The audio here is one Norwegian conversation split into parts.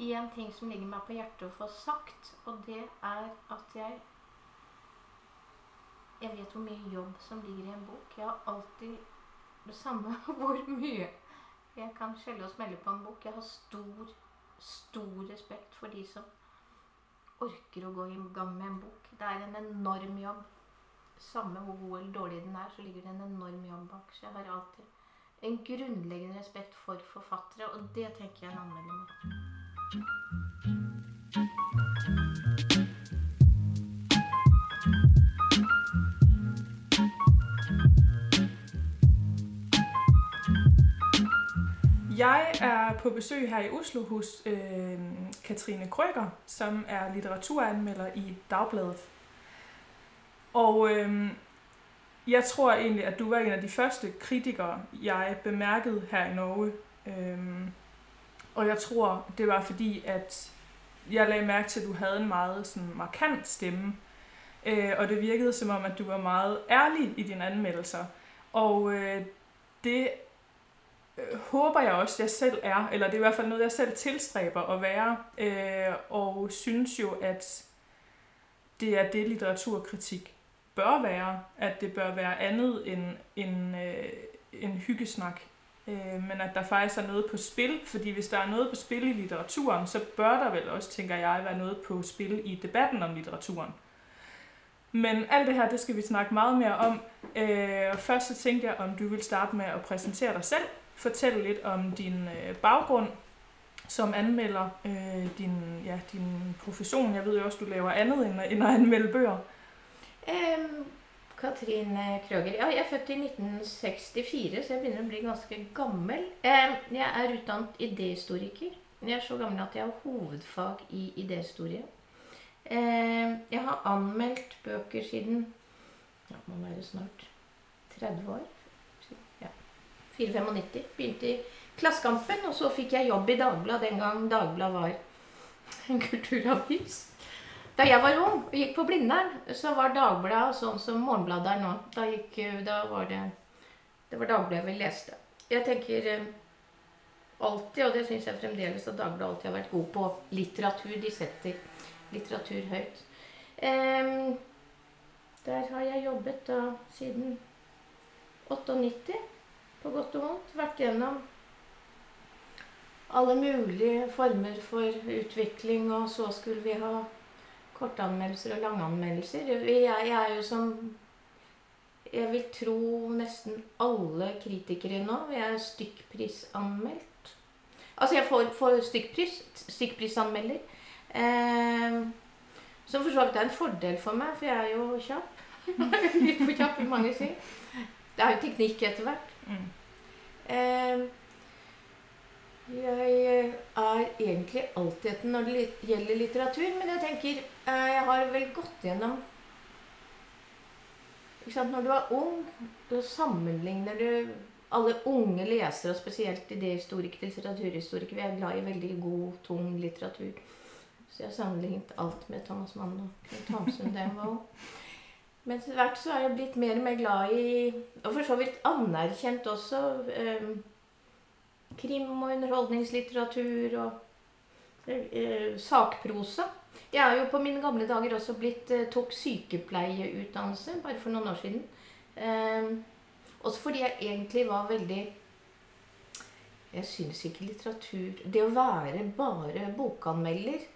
en ting som ligger meg på hjertet å få sagt, og det er at jeg Jeg vet hvor mye jobb som ligger i en bok. Jeg har alltid det samme hvor mye jeg kan skjelle og smelle på en bok. Jeg har stor, stor respekt for de som orker å gå i gang med en bok. Det er en enorm jobb. Samme hvor god eller dårlig den er, så ligger det en enorm jobb bak. Så jeg har alltid en grunnleggende respekt for forfattere, og det tenker jeg en anmelder må. Jeg er på besøg her i Oslo hos øh, Katrine Krøger, som er litteraturanmelder i Dagbladet. Og øh, jeg tror egentlig, at du var en af de første kritikere, jeg bemærkede her i Norge. Øh, og jeg tror, det var fordi, at jeg lagde mærke til, at du havde en meget sådan, markant stemme. Øh, og det virkede som om, at du var meget ærlig i dine anmeldelser. Og øh, det øh, håber jeg også, jeg selv er, eller det er i hvert fald noget, jeg selv tilstræber at være, øh, og synes jo, at det er det, litteraturkritik bør være, at det bør være andet end end, øh, en hyggesnak, øh, men at der faktisk er noget på spil, fordi hvis der er noget på spil i litteraturen, så bør der vel også, tænker jeg, være noget på spil i debatten om litteraturen. Men alt det her, det skal vi snakke meget mere om. Øh, først så tænkte jeg, om du vil starte med at præsentere dig selv, fortælle lidt om din øh, baggrund som anmelder, øh, din, ja, din profession. Jeg ved jo også, du laver andet end, end at anmelde bøger. Um, Katrine Krøger. Ja, jeg er født i 1964, så jeg begynner å bli ganske gammel. Jeg er utdannet idéhistoriker. Jeg er så gammel at jeg har hovedfag i idéhistorie. Jeg har anmeldt bøker siden ja, må være snart 30 år. Ja, 495. Begynte i Klassekampen, og så fikk jeg jobb i Dagbladet den gang Dagbladet var en kulturavis. Da jeg var ung og gikk på Blindern, så var Dagbladet sånn som Morgenbladet er nå. Da, gikk, da var det Det var Dagbladet vi leste. Jeg tenker eh, alltid, og det syns jeg fremdeles, at Dagbladet alltid har vært god på litteratur. De setter litteratur høyt. Um, der har jeg jobbet da siden 98, på godt og vondt. Vært gjennom alle mulige former for utvikling, og så skulle vi ha kortanmeldelser og langanmeldelser. Jeg, jeg er jo som Jeg vil tro nesten alle kritikere nå. Jeg er stykkprisanmeldt. Altså, jeg får, får stykkpris. Stykkprisanmelder. Eh, som for så vidt er en fordel for meg, for jeg er jo kjapp. Litt for kjapp, vil mange si. Det er jo teknikk etter hvert. Mm. Eh, jeg er egentlig altheten når det gjelder litteratur, men jeg tenker eh, Jeg har vel gått gjennom Når du er ung, så sammenligner du alle unge lesere, og spesielt idéhistorikere, litteraturhistorikere. Vi er glad i veldig god, tung litteratur. Så jeg har sammenlignet alt med Thomas Mann og Knut Hamsun da. Men etter hvert så er jeg blitt mer og mer glad i, og for så vidt anerkjent også, eh, krim- og underholdningslitteratur og eh, sakprosa. Jeg er jo på mine gamle dager også blitt eh, tok sykepleieutdannelse bare for noen år siden. Eh, også fordi jeg egentlig var veldig Jeg syns ikke litteratur Det å være bare bokanmelder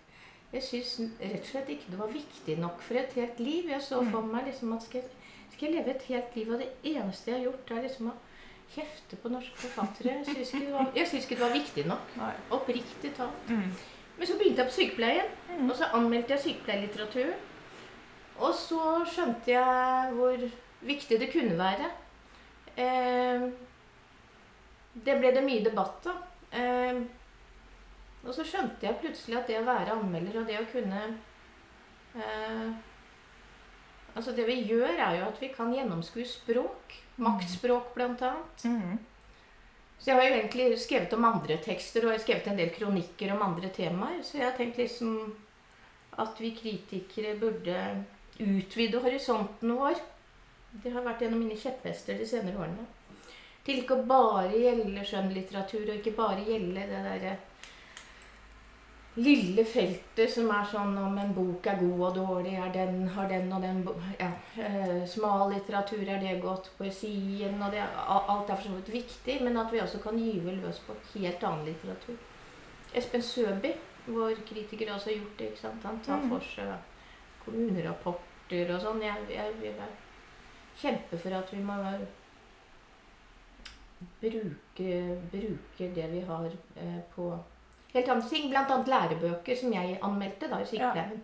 Jeg syns rett og slett ikke det var viktig nok for et helt liv. Jeg så for meg liksom at skal jeg, skal jeg leve et helt liv, og det eneste jeg har gjort, er liksom å kjefte på norske forfattere. Jeg syns ikke, det var- viktig nok. Oppriktig talt. Mm. Men så begynte jeg på sykepleien, Mm. og så anmeldte jeg sykepleierlitteratur. Og så skjønte jeg hvor viktig det kunne være. Eh, det ble det mye debatt av. Eh, og så skjønte jeg plutselig at det å være anmelder og det å kunne eh, Altså det vi gjør, er jo at vi kan gjennomskue språk. Maktspråk, blant annet. Mm. Så jeg har jo egentlig skrevet om andre tekster, og jeg har skrevet en del kronikker om andre temaer. Så jeg har tenkt liksom at vi kritikere burde utvide horisonten vår. Det har vært en av mine kjepphester de senere årene. Til ikke å bare gjelde skjønnlitteratur, og ikke bare gjelde det derre lille feltet som er sånn om en bok er god og dårlig, er den, har den og den ja, eh, Smal litteratur, er det godt? Poesien og det, Alt er for så vidt viktig, men at vi også kan gyve løs på helt annen litteratur. Espen Søby, vår kritiker, har også gjort det. ikke sant? Han tar Mm. for seg kommunerapporter og sånn. Jeg, jeg, jeg er kjempe for at vi må bruke, bruke det vi har eh, på helt andre ting. Blant annet lærebøker, som jeg anmeldte da i sykepleien.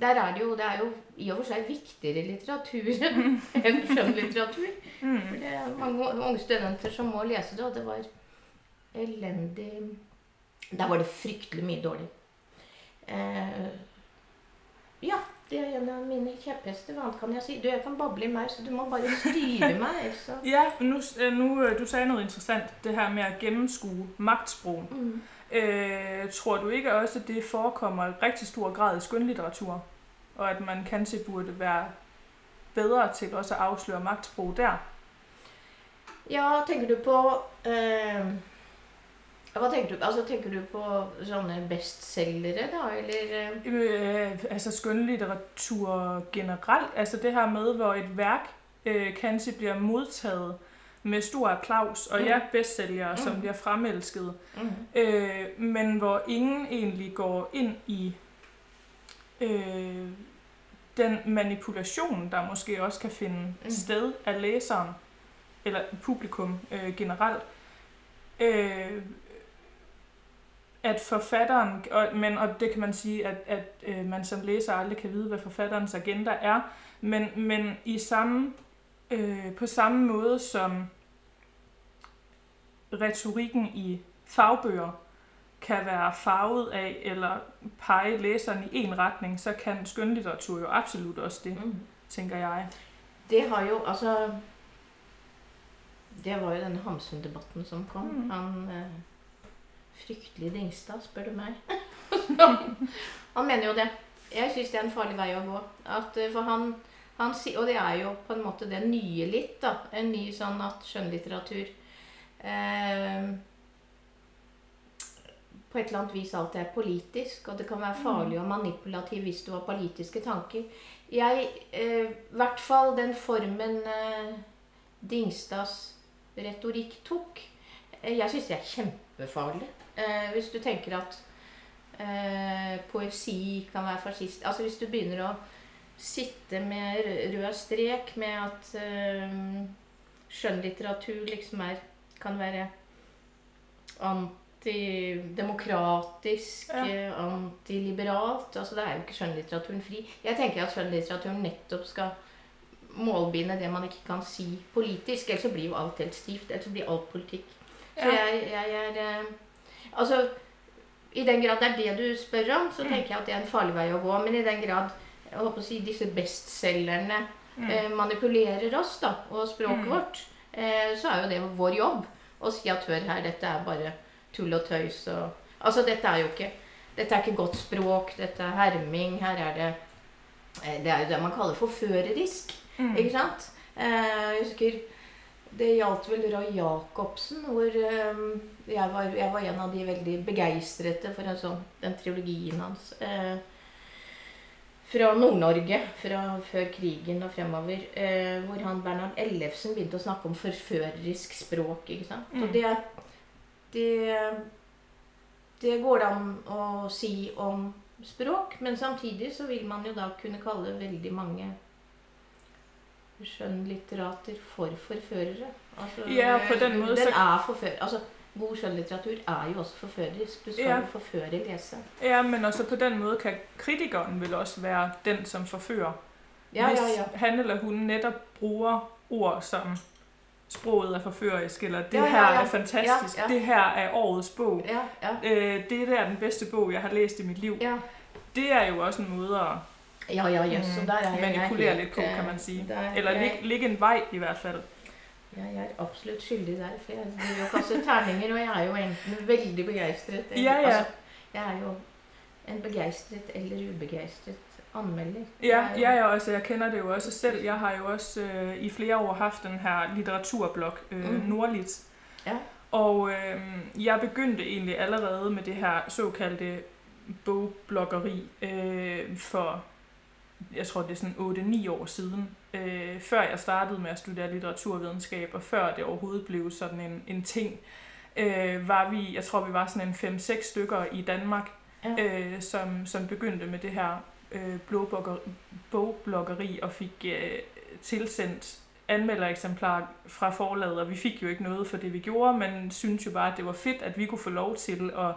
Der er det jo, det er jo i og for seg viktigere litteratur enn skjønnlitteratur. For Mm. det er mange unge studenter som må lese det, og det var elendig Der var det fryktelig mye dårlig. Eh, ja, det er en av mine kjepphester. Hva annet kan jeg si? Du, jeg kan bable meg, så du må bare styre meg. ellers så Ja, nu, øh, nu øh, du sa noe interessant, det her med å gennemskue magtsprog. mm. Øh, tror du ikke også, at det forekommer i rigtig stor grad i skønlitteratur? Og at man kanskje burde være bedre til også at afsløre magtsprog der? Ja, tenker du på øh, Hva tenker du Altså, tenker du på sånne bestselgere, da, eller Øh, altså skønlitteratur generelt, altså det her med, hvor et værk øh, kanskje bliver modtaget med stor applaus, og Mm. ja, bestsælgere, som Mm. bliver fremelsket, mm. øh, men hvor ingen egentlig går ind i øh, den manipulation, der måske også kan finde mm. sted af læseren, eller publikum øh, generelt. Øh, at forfatteren, og, men og det kan man sige, at, at øh, man som læser aldrig kan vide, hvad forfatterens agenda er, men, men i samme, øh, på samme måde som retorikken i fagbøger kan være farvet af eller pege læseren i en retning, så kan skønlitteratur jo absolut også det, Mm. tænker jeg. Det har jo Altså Det var jo denne Hamsun-debatten som kom. Mm. Han øh, Fryktelig Dingstad, spør du meg. han mener jo det. Jeg syns det er en farlig vei å gå. At, eh, for han, han Og det er jo på en måte det nye litt, da. En ny sånn at skjønnlitteratur eh, på et eller annet vis alltid er politisk, og det kan være farlig og manipulativ hvis du har politiske tanker. Jeg, eh, i hvert fall den formen eh, Dingstads retorikk tok, eh, jeg syns det er kjempefarlig. Eh, hvis du tenker at eh, poesi kan være fascist Altså hvis du begynner å sitte med rød strek med at eh, skjønnlitteratur liksom er Kan være antidemokratisk, Ja. eh, antiliberalt. Altså det er jo ikke skjønnlitteraturen fri. Jeg tenker at skjønnlitteraturen nettopp skal målbinde det man ikke kan si politisk. Ellers så blir jo alt helt stivt. Ellers så blir alt politikk. Så Ja. jeg, jeg er eh, Altså, i den grad det er det du spør om, så Mm. tenker jeg at det er en farlig vei å gå. Men i den grad jeg håper å si, disse bestselgerne Mm. eh, manipulerer oss da, og språket Mm. vårt, eh, så er jo det vår jobb å si at hør her, dette er bare tull og tøys. Og, altså, dette er jo ikke dette er ikke godt språk, dette er herming. Her er det eh, Det er jo det man kaller forførerisk. Mm. Ikke sant? Eh, jeg husker det gjaldt vel Roy Jacobsen, hvor eh, jeg, var, jeg var en av de veldig begeistrete for en sånn, den trilogien hans. Eh, fra Nord-Norge, fra før krigen og fremover. Eh, hvor han Bernhard Ellefsen begynte å snakke om forførerisk språk. ikke sant? Mm. Og det, det Det går det an å si om språk, men samtidig så vil man jo da kunne kalle veldig mange skjønnlitterater for forførere. Altså, Ja, på den måten Den er forfører. Altså, god skjønnlitteratur er jo også forførerisk. Du skal Ja. jo forføre lese. Ja, men også på den måten kan kritikeren vel også være den, som forfører. Ja, hvis ja, han eller hun netop bruker ord som sproget er forførisk, eller det her er fantastisk, det her er årets bog, Ja, ja. øh, det der er den bedste bog, jeg har læst i mit liv. Ja, Det er jo også en måte at ja, ja yes. Mm, er er manipulere lidt på, kan man sige. Eller ligge en vei, i hvert fald. Jeg er absolutt skyldig der, for jeg driver og kaster terninger, og jeg er jo enten veldig begeistret eller Ja, ja. Altså, jeg er jo en begeistret eller ubegeistret anmelder. Ja, jo- ja, ja, altså jeg kender det jo også selv. Jeg har jo også øh, i flere år hatt den her litteraturblogg, øh, Mm. mm. Ja. Og øh, jeg begynte egentlig allerede med det her såkalte bogbloggeri øh, for, jeg tror det er sånn 8-9 år siden, øh, før jeg startede med at studere litteraturvidenskab, og før det overhovedet blev sådan en, en ting, øh, var vi, jeg tror vi var sådan en 5-6 stykker i Danmark, ja. øh, som, som begyndte med det her øh, bogbloggeri og fik øh, tilsendt anmeldereksemplarer fra forlaget, og vi fik jo ikke noget for det, vi gjorde, men syntes jo bare, at det var fedt, at vi kunne få lov til at,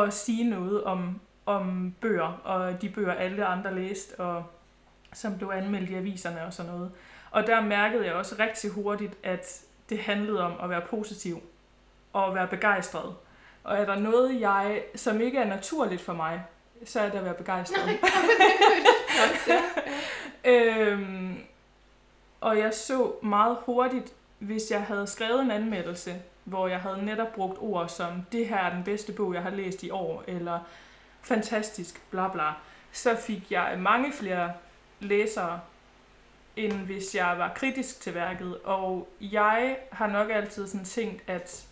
at sige noget om, om bøger, og de bøger, alle andre læste, og som blev anmeldt i aviserne og sådan noget. Og der mærkede jeg også rigtig hurtigt, at det handlede om at være positiv og at være begejstret. Og er der noget, jeg, som ikke er naturligt for mig, så er det at være begejstret. Nej, øhm, og jeg så meget hurtigt, hvis jeg havde skrevet en anmeldelse, hvor jeg havde netop brugt ord som, det her er den bedste bog, jeg har læst i år, eller fantastisk, bla bla, så fik jeg mange flere læsere, end hvis jeg var kritisk til værket. Og jeg har nok altid sådan tænkt, at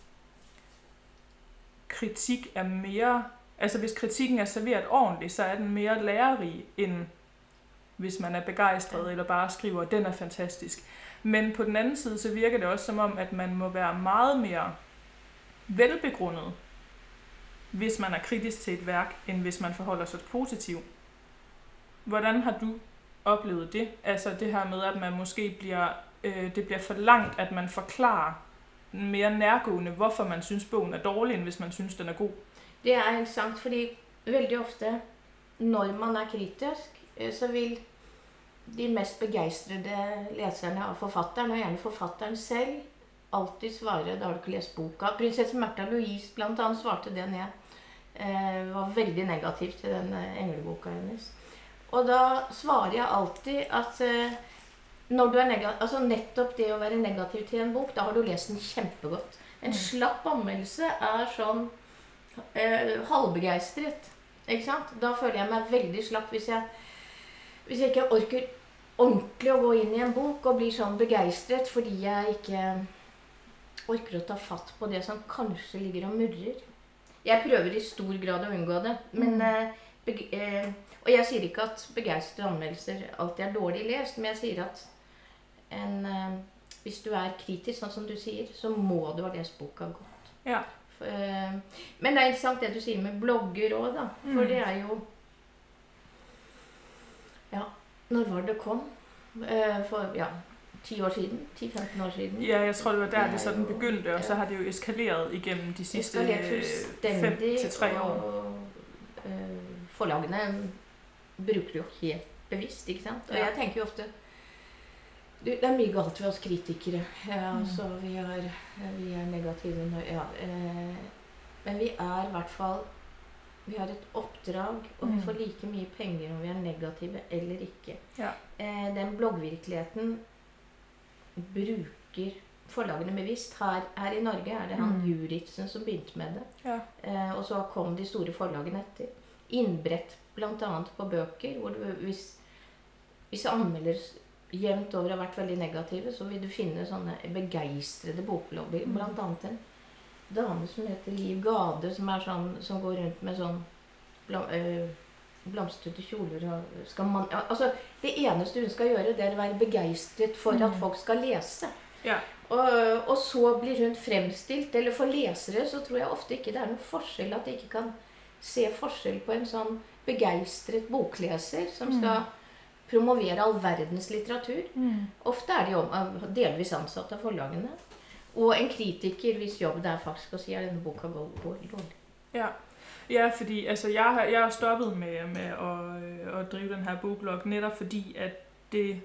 kritik er mere... Altså hvis kritikken er serveret ordentligt, så er den mere lærerig, end hvis man er begejstret eller bare skriver, den er fantastisk. Men på den anden side, så virker det også som om, at man må være meget mere velbegrundet, hvis man er kritisk til et værk, end hvis man forholder sig positivt. Hvordan har du oplevet det? Altså det her med, at man måske bliver, øh, det bliver for langt, at man forklarer mere nærgående, hvorfor man synes, bogen er dårlig, end hvis man synes, den er god. Det er interessant, fordi veldig ofte, når man er kritisk, øh, så vil de mest begeistrede leserne av forfatteren, og gjerne forfatteren selv, alltid svare 'da har du ikke lest boka'. Prinsesse Märtha Louise blant annet svarte det ned. Eh, var veldig negativ til den eh, engleboka hennes. Og da svarer jeg alltid at eh, når du er negativ, altså nettopp det å være negativ til en bok, da har du lest den kjempegodt. En mm. slapp anmeldelse er sånn eh, halvbegeistret. Ikke sant? Da føler jeg meg veldig slapp hvis jeg, hvis jeg ikke orker ordentlig å gå inn i en bok og bli sånn begeistret fordi jeg ikke orker å ta fatt på det som kanskje ligger og murrer. Jeg prøver i stor grad å unngå det. Men, mm. eh, eh, og jeg sier ikke at begeistrede anmeldelser alltid er dårlig lest, men jeg sier at en, eh, hvis du er kritisk, sånn som du sier, så må du ha lest boka godt. Ja. For, eh, men det er interessant det du sier med blogger òg, da. For mm. det er jo Ja, når var det kom? Eh, for ja, 10 år siden? 10-15 år siden? Ja, jeg tror det var der det, det sådan begyndte, og så har det jo eskaleret igennem de sidste 5-3 år. Og, øh, forlagene bruker det jo helt bevisst, ikke sant? Og ja. jeg tenker jo ofte du, det er mye galt ved oss kritikere. Ja, mm. altså, vi, er, vi er negative. Ja, eh, men vi er i hvert fall vi har et oppdrag, og vi mm. får like mye penger om vi er negative eller ikke. Ja. Eh, den bloggvirkeligheten bruker forlagene bevisst. Her, her, i Norge er det han mm. Juritzen som begynte med det. Ja. Eh, og så kom de store forlagene etter. Innbrett bl.a. på bøker. hvor du, hvis, hvis anmelder jevnt over har vært veldig negative, så vil du finne sånne begeistrede bokblogger. Mm. Blant annet en dame som heter Liv Gade, som, sånn, som går rundt med sånn blam, øh, blomstrete kjoler og man, altså, Det eneste hun skal gjøre, det er å være begeistret for mm. at folk skal lese. Ja. Og, og, så blir hun fremstilt Eller for lesere så tror jeg ofte ikke det er noen forskjell at de ikke kan se forskjell på en sånn begeistret bokleser som skal mm. promovere all verdens litteratur. Mm. Ofte er de delvis ansatt av forlagene. Og en kritiker hvis jobb det er faktisk å si at denne boka går dårlig. Ja. ja, fordi altså, jeg, har, jeg har stoppet med, med å, å drive den her bokblogg nettopp fordi at det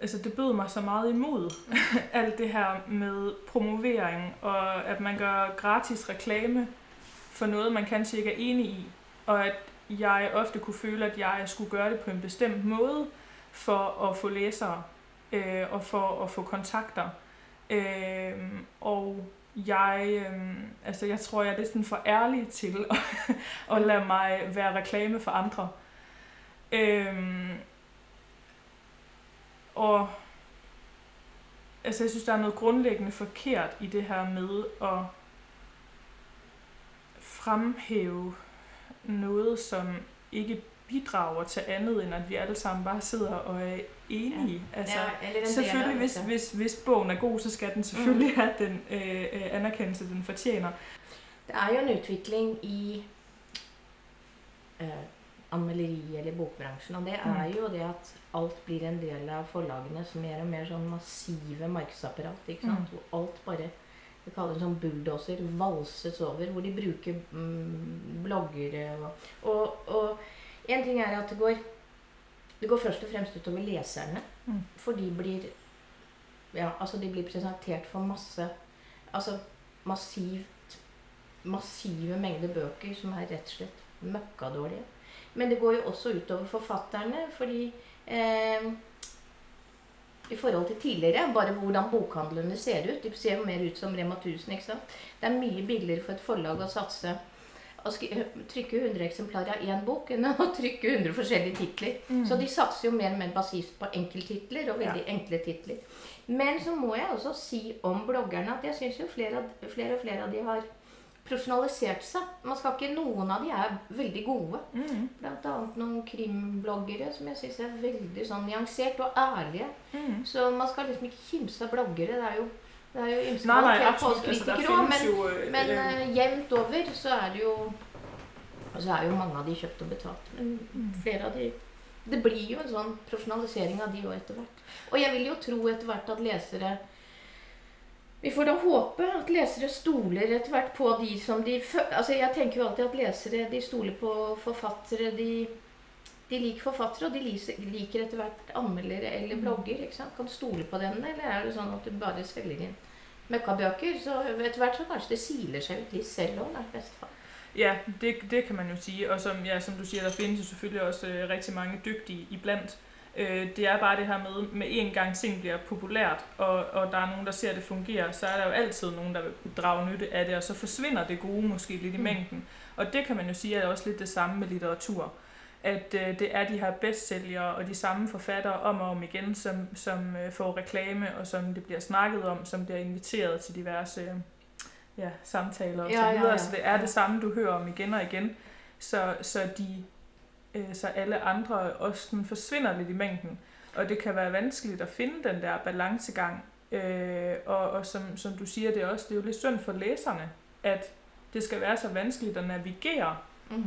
altså det bød meg så meget imod alt det her med promovering og at man gør gratis reklame for noe man kanskje ikke er enig i, og at jeg ofte kunne føle at jeg skulle gjøre det på en bestemt måde for å få læsere øh, og for at få kontakter. Øh, og jeg, øh, altså jeg tror, jeg er lidt sådan for ærlig til at, at lade mig være reklame for andre. Øh, og altså jeg synes, der er noget grundlæggende forkert i det her med at fremhæve noget, som ikke bidrager til andet, end at vi alle sammen bare sidder og er enige. Ja. Altså, ja, selvfølgelig, hvis, hvis, hvis bogen er god, så skal den selvfølgelig have den øh, øh, anerkendelse, den fortjener. Det er jo en utvikling i øh, anmelderi- eller bokbransjen, og det er Mm. jo det at alt blir en del av forlagenes mer og mer sånn massive markedsapparat, ikke sant? Mm. Hvor alt bare, vi kaller det sånn bulldozer, valses over, hvor de bruker mm, bloggere og, og, og en ting er at det går, det går først og fremst utover leserne, Mm. for de blir, ja, altså de blir presentert for masse, altså massivt massive mengder bøker som er rett og slett møkkadårlige. Men det går jo også utover forfatterne, fordi eh, i forhold til tidligere, bare hvordan bokhandlene ser ut. De ser jo mer ut som Rema 1000. ikke sant? Det er mye billigere for et forlag å satse å trykke 100 eksemplarer av én bok enn å trykke 100 forskjellige titler. Mm. Så de satser jo mer og mer basivt på enkelttitler og veldig enkle titler. Men så må jeg også si om bloggerne at jeg syns jo flere, flere og flere av de har profesjonalisert seg. Man skal ikke, Noen av de er veldig gode. Mm. Blant annet noen krimbloggere som jeg syns er veldig sånn nyansert og ærlige. Mm. Så man skal liksom ikke kimse av bloggere. Det er jo, det er jo ymse Nej, nej, på oss Altså, kritikere òg, men jo... men eh, jevnt over så er det jo Så er jo mange av de kjøpt og betalt. Men Mm. flere av de Det blir jo en sånn profesjonalisering av de òg etter hvert. Og jeg vil jo tro etter hvert at lesere Vi får da håpe at lesere stoler etter hvert på de som de Altså jeg tenker jo alltid at lesere de stoler på forfattere. De, de liker forfattere, og de liker etter hvert anmeldere eller Mm. blogger. ikke sant? Kan stole på den, eller er det sånn at du bare svelger inn møkkabøker? Så etter hvert så kanskje det siler seg ut litt selv òg, i beste fall. Ja, det, det kan man jo sige, og som, ja, som du siger, der findes jo selvfølgelig også øh, rigtig mange dygtige iblandt. Øh, det er bare det her med, med en gang ting bliver populært, og, og der er nogen, der ser, at det fungerer, så er der jo altid nogen, der vil drage nytte af det, og så forsvinder det gode måske lidt i Mm. mængden. Og det kan man jo sige er også lidt det samme med litteratur. At øh, det er de her bestsælgere og de samme forfattere om og om igen, som, som øh, får reklame, og som det bliver snakket om, som bliver inviteret til diverse øh, ja, samtaler og Ja, så ja, videre. ja. Så det er det samme, du hører om igen og igen. Så, så, de, øh, så alle andre også sådan forsvinder lidt i mængden. Og det kan være vanskeligt at finde den der balancegang. Øh, og og som, som du siger, det er også det er jo lidt synd for læserne, at det skal være så vanskeligt at navigere Mhm.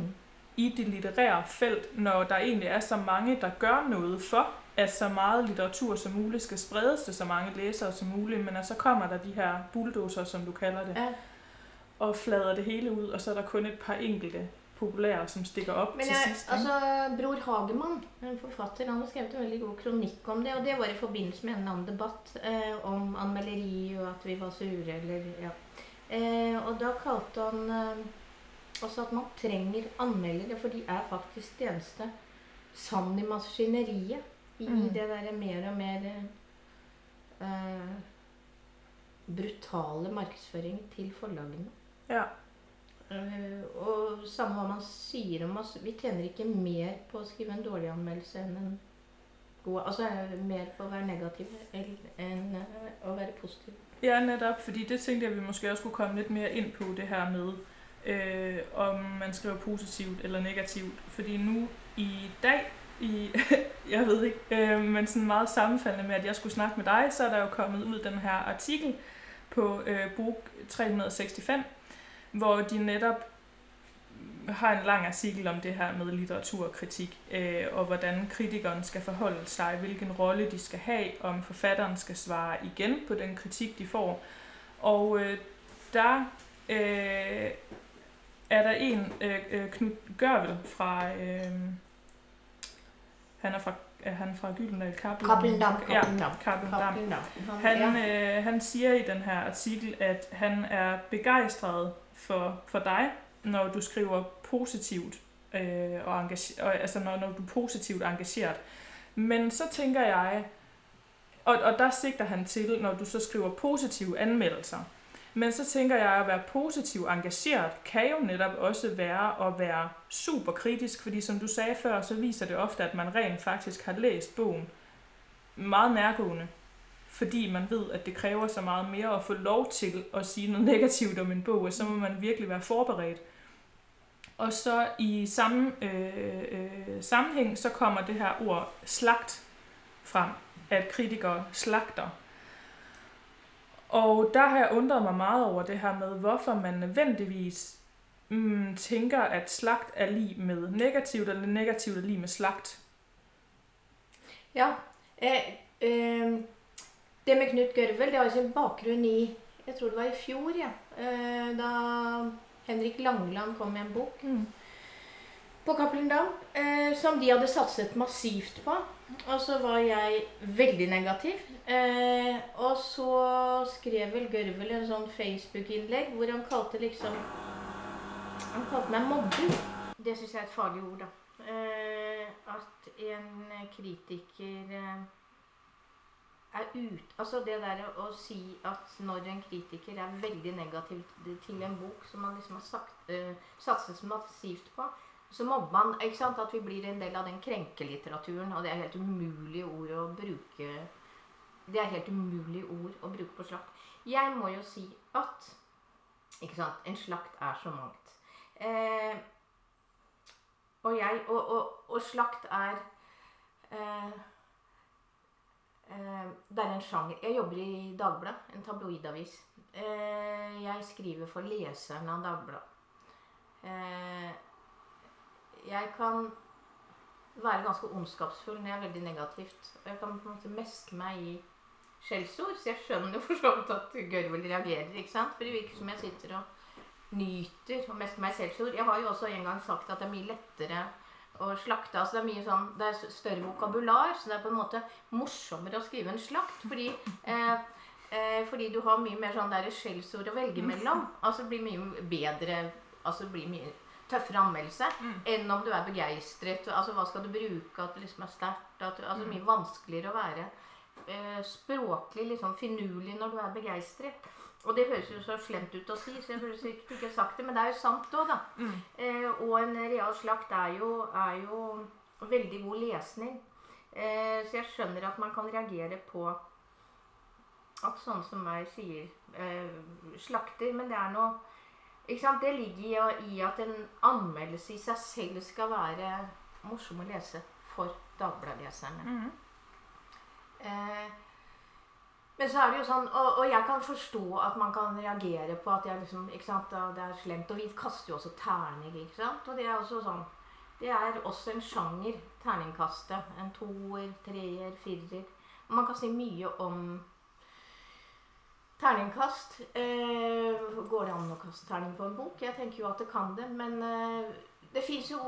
i det litterære felt, når der egentlig er så mange, der gør noget for, at så meget litteratur som muligt skal spredes til så mange læsere som muligt, men at så kommer der de her bulldozer, som du kalder det, Ja. og flader det hele ud, og så er der kun et par enkelte populære, som stikker opp Men jeg, til sist. altså, Bror Hagemann, en forfatter, han har skrevet en veldig god kronikk om det. Og det var i forbindelse med en eller annen debatt eh, om anmelderi og at vi var sure, eller ja. Eh, og da kalte han eh, også at man trenger anmeldere, for de er faktisk det eneste sand i maskineriet. I Mm. det derre mer og mer eh, brutale markedsføring til forlagene. Ja. Eh, og samme hva man sier om oss, vi tjener ikke mer på å skrive en dårlig anmeldelse enn en god Altså eh, mer på å være negativ enn eh, å være positiv. Ja, netop, fordi det tenkte jeg, vi måske også skulle komme litt mer inn på, det her med, øh, om man skriver positivt eller negativt. Fordi nu i dag, i, jeg vet ikke, øh, men sådan meget sammenfaldende med, at jeg skulle snakke med deg, så er der jo kommet ut den her artikel på øh, bog 365, hvor de netop har en lang artikel om det her med litteraturkritik, øh, og hvordan kritikeren skal forholde sig, hvilken rolle de skal have, om forfatteren skal svare igen på den kritik, de får. Og øh, der øh, er der en, øh, øh, Knud Gørvel fra, øh, han er fra, er han fra Gyldendal Kappel? Kappelendam, Ja, Kappelendam. Kappelendam. Kappelendam. Han, øh, han siger i den her artikel, at han er begejstret for, for dig, når du skriver positivt, øh, og og, altså når, når du er positivt engageret. Men så tænker jeg, og, og der sigter han til, når du så skriver positive anmeldelser. Men så tænker jeg, at være positiv engageret kan jo netop også være at være super kritisk, fordi som du sagde før, så viser det ofte, at man rent faktisk har læst bogen meget nærgående fordi man ved, at det kræver så meget mere at få lov til at sige noget negativt om en bog, og så må man virkelig være forberedt Og så i samme øh, øh, sammenhæng, så kommer det her ord slagt frem, at kritikere slagter. Og der har jeg undret mig meget over det her med, hvorfor man nødvendigvis mm, tænker, at slagt er lige med negativt, eller negativt er lige med slagt. Ja. Eh, eh, det med Knut Gørvel det har sin bakgrunn i Jeg tror det var i fjor, ja. Eh, da Henrik Langeland kom med en bok Mm. på Cappelen Dam eh, som de hadde satset massivt på. Og så var jeg veldig negativ. Eh, og så skrev vel Gørvel en sånn Facebook-innlegg hvor han kalte liksom Han kalte meg mobber. Det syns jeg er et farlig ord, da. At en kritiker er ut Altså det der å si at når en kritiker er veldig negativ til en bok som man liksom har sagt, uh, satset massivt på, så mobber man ikke sant, at vi blir en del av den krenkelitteraturen. Og det er helt umulige ord å bruke Det er helt umulige ord å bruke på slakt. Jeg må jo si at ikke sant, en slakt er så mangt. Eh, og, jeg, og, og, og slakt er eh, Det er en sjanger Jeg jobber i Dagbladet, en tabloidavis. Eh, jeg skriver for leseren av Dagbladet. Eh, jeg kan være ganske ondskapsfull når jeg er veldig negativt. Og jeg kan på en måte meske meg i skjellsord. Så jeg skjønner for så vidt at Gørvel reagerer. ikke sant? For det virker som jeg sitter og nyter å meske meg i skjellsord. Jeg har jo også en gang sagt at det er mye lettere å slakta. Så Det er mye sånn, det er større vokabular, så det er på en måte morsommere å skrive en slakt. Fordi, eh, eh, fordi du har mye mer sånn der skjellsord å velge mellom. Altså blir mye bedre altså blir mye tøffere anmeldelse Mm. enn om du er begeistret. Altså hva skal du bruke, at det liksom er sterkt. Altså Mm. mye vanskeligere å være eh, språklig liksom finurlig når du er begeistret. Og det høres jo så slemt ut å si, så jeg burde sikkert ikke sagt det, men det er jo sant òg, da. Mm. Eh, og en real slakt er jo, er jo veldig god lesning. Eh, så jeg skjønner at man kan reagere på at sånne som meg sier eh, slakter, men det er noe ikke sant? Det ligger i, at en anmeldelse i seg selv skal være morsom å lese for Dagbladet-leserne. Mm. Eh, men så er det jo sånn, og, og jeg kan forstå at man kan reagere på at liksom, sant, det er slemt. Og vi kaster jo også terning, ikke sant. Og det er også sånn Det er også en sjanger, terningkastet. En toer, treer, firer. Man kan si mye om terningkast. Eh, går det an å kaste terning på en bok? Jeg tenker jo at det kan det. Men eh, det fins jo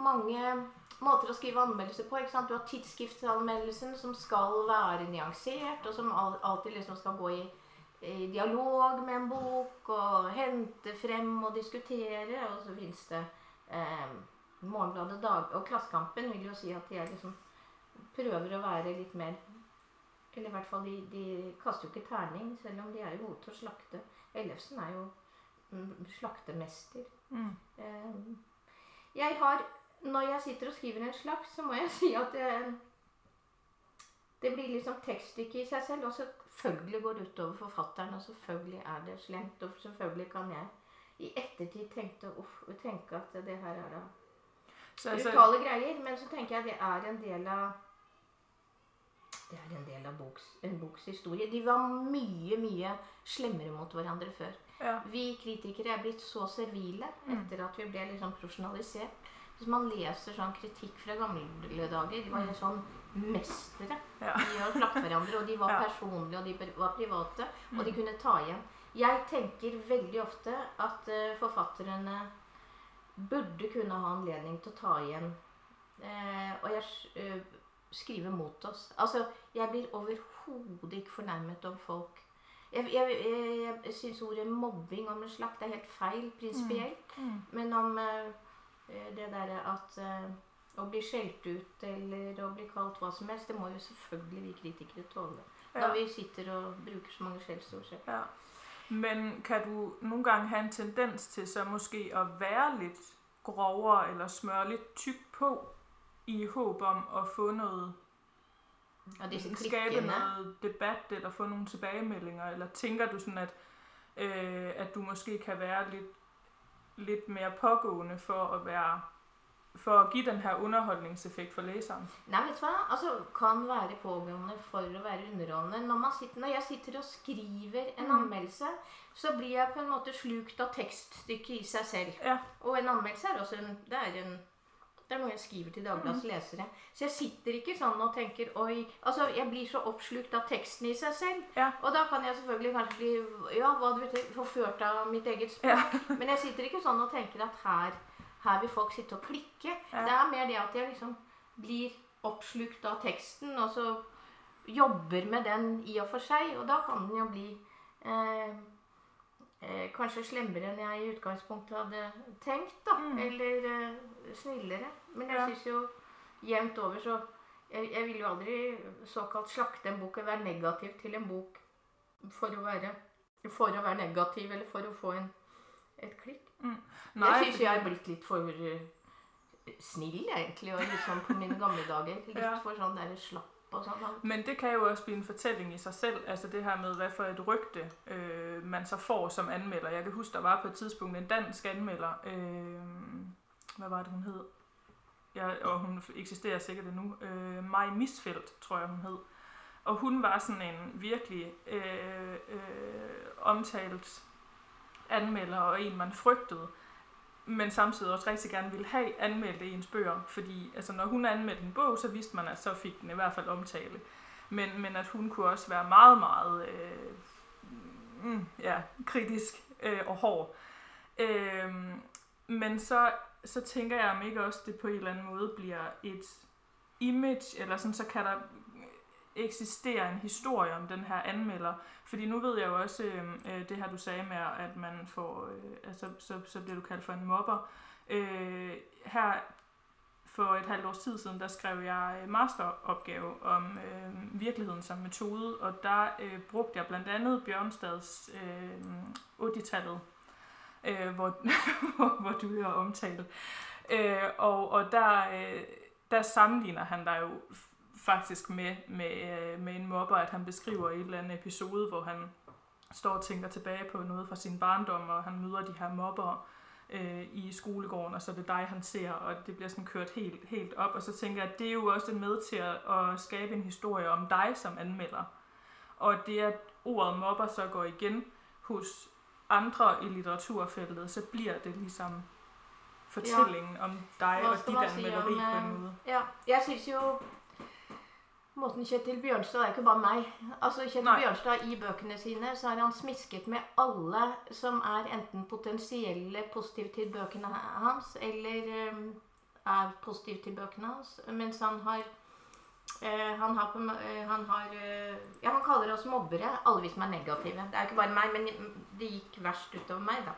mange måter å skrive anmeldelser på. ikke sant? Du har tidsskriftsanmeldelsen, som skal være nyansert, og som alltid liksom skal gå i, i dialog med en bok, og hente frem og diskutere. Og så fins det eh, Morgenbladet Dag og Klassekampen vil jo si at de liksom prøver å være litt mer Eller i hvert fall, de, de kaster jo ikke terning, selv om de er jo gode til å slakte. Ellefsen er jo slaktemester. Mm. Eh, Jeg har, når jeg sitter og skriver en slags, så må jeg si at det, det blir liksom tekststykke i seg selv. Og selvfølgelig går det utover forfatteren, og selvfølgelig er det slemt. Og selvfølgelig kan jeg i ettertid tenke, uff, tenke at det her er da altså, brutale greier. Men så tenker jeg det er en del av det er en del av boks, en boks historie. De var mye, mye slemmere mot hverandre før. Ja. Vi kritikere er blitt så servile Mm. etter at vi ble liksom profesjonalisert. Hvis man leser sånn kritikk fra gamle dager De var jo sånn mestere Ja. i å hverandre. Og de var Ja. personlige, og de var private. Og de Mm. kunne ta igjen. Jeg tenker veldig ofte at uh, forfatterne burde kunne ha anledning til å ta igjen. Uh, og jeg eh, skriver mot oss. Altså, jeg blir overhodet ikke fornærmet om folk Jeg, jeg, jeg, jeg syns ordet mobbing om en slakt er helt feil prinsipielt. Mm. Men om eh, det derre at uh, å bli skjelt ut eller å bli kalt hva som helst, det må jo selvfølgelig vi kritikere tåle. Ja. Når vi sitter og bruker så mange skjellsord selv. Ja. Men kan du noen ganger ha en tendens til så måske å være litt grovere eller smøre litt tykt på i håp om å få noget, Og disse skabe klikkene noget debat eller få nogle tilbagemeldinger? Eller tænker du sådan, at, øh, at du måske kan være lidt lidt mere pågående for at være for at give den her underholdningseffekt for læseren? Nei, vet du hva? Altså, kan være pågående for å være underholdende. Når, man sitter, når jeg sitter og skriver en Mm. anmeldelse, så blir jeg på en måte slukt av tekststykket i seg selv. Ja. Og en anmeldelse er også en Det er, en, det er noe jeg skriver til Dagbladets Mm. lesere. Så jeg sitter ikke sånn og tenker Oi Altså, jeg blir så oppslukt av teksten i seg selv. Ja. Og da kan jeg selvfølgelig kanskje bli Ja, hva du vet, forført av mitt eget språk. Ja. Men jeg sitter ikke sånn og tenker at her, her vil folk sitte og klikke. Ja. Det er mer det at jeg liksom blir oppslukt av teksten, og så jobber med den i og for seg. Og da kan den jo bli eh, eh, kanskje slemmere enn jeg i utgangspunktet hadde tenkt, da. Mm. Eller eh, snillere. Men jeg Ja. syns jo jevnt over så jeg, jeg vil jo aldri såkalt slakte en bok eller være negativ til en bok for å være, for å være negativ eller for å få en, et klikk. jeg syns jeg er blitt litt for eh, snill, egentlig. Og liksom på mine gamle dager. Litt Ja. for sånn der slapp Men det kan jo også blive en fortælling i sig selv, altså det her med, hvad for et rygte øh, man så får som anmelder. Jeg kan huske, der var på et tidspunkt en dansk anmelder, øh, hvad var det hun hed? Ja, og hun eksisterer sikkert endnu. Øh, Maj Misfeldt, tror jeg hun hed. Og hun var sådan en virkelig øh, øh, omtalt anmelder, og en man frygtede men samtidig også rigtig gerne ville have anmeldt ens bøger, fordi altså, når hun anmeldte en bog, så vidste man, at så fik den i hvert fald omtale. Men, men at hun kunne også være meget, meget øh, mm, ja, kritisk øh, og hård. Øh, men så, så tænker jeg, om ikke også det på en eller anden måde bliver et image, eller sådan, så kan der eksistere en historie om den her anmelder. Fordi nu ved jeg jo også øh, øh, det her, du sagde med, at man får, øh, altså, så, så bliver du kaldt for en mobber. Øh, her for et halvt års tid siden, der skrev jeg masteropgave om øh, virkeligheden som metode, og der øh, brugte jeg blandt andet Bjørnstads øh, 80-tallet, øh, hvor, hvor, hvor du er omtalt. Øh, og, og der, øh, der sammenligner han der jo faktisk med, med, øh, med en mobber, at han beskriver et eller andet episode, hvor han står og tænker tilbage på noget fra sin barndom, og han møder de her mobber øh, i skolegården, og så er det dig, han ser, og det bliver sådan kørt helt, helt op. Og så tænker jeg, at det er jo også med til at, at skabe en historie om dig som anmelder. Og det, at ordet mobber så går igen hos andre i litteraturfeltet, så bliver det ligesom fortællingen ja. om dig Hva og dit anmelderi på en eh, måde. Ja, jeg synes jo Måten Kjetil Bjørnstad er ikke bare meg. Altså Kjetil Nei. Bjørnstad I bøkene sine så har han smisket med alle som er enten potensielle positive til bøkene hans, eller um, er positive til bøkene hans. Mens han har uh, han har, på, eh, han har uh, Ja, han kaller oss mobbere, alle vi som er negative. Det er ikke bare meg, men det gikk verst utover meg, da.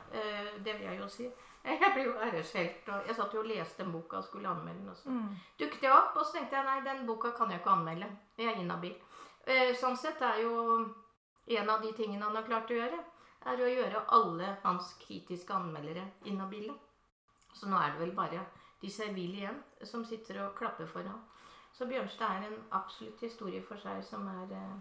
Det vil jeg jo si. Jeg ble jo æreskjelt, og jeg satt jo og leste en bok og skulle anmelde den også Mm. dukket jeg opp, og så tenkte jeg nei, den boka kan jeg ikke anmelde. Jeg er inhabil. Eh, sånn sett er jo en av de tingene han har klart å gjøre, er å gjøre alle hans kritiske anmeldere inhabile. Så nå er det vel bare de servile igjen som sitter og klapper for ham. Så Bjørnstad er en absolutt historie for seg som er eh,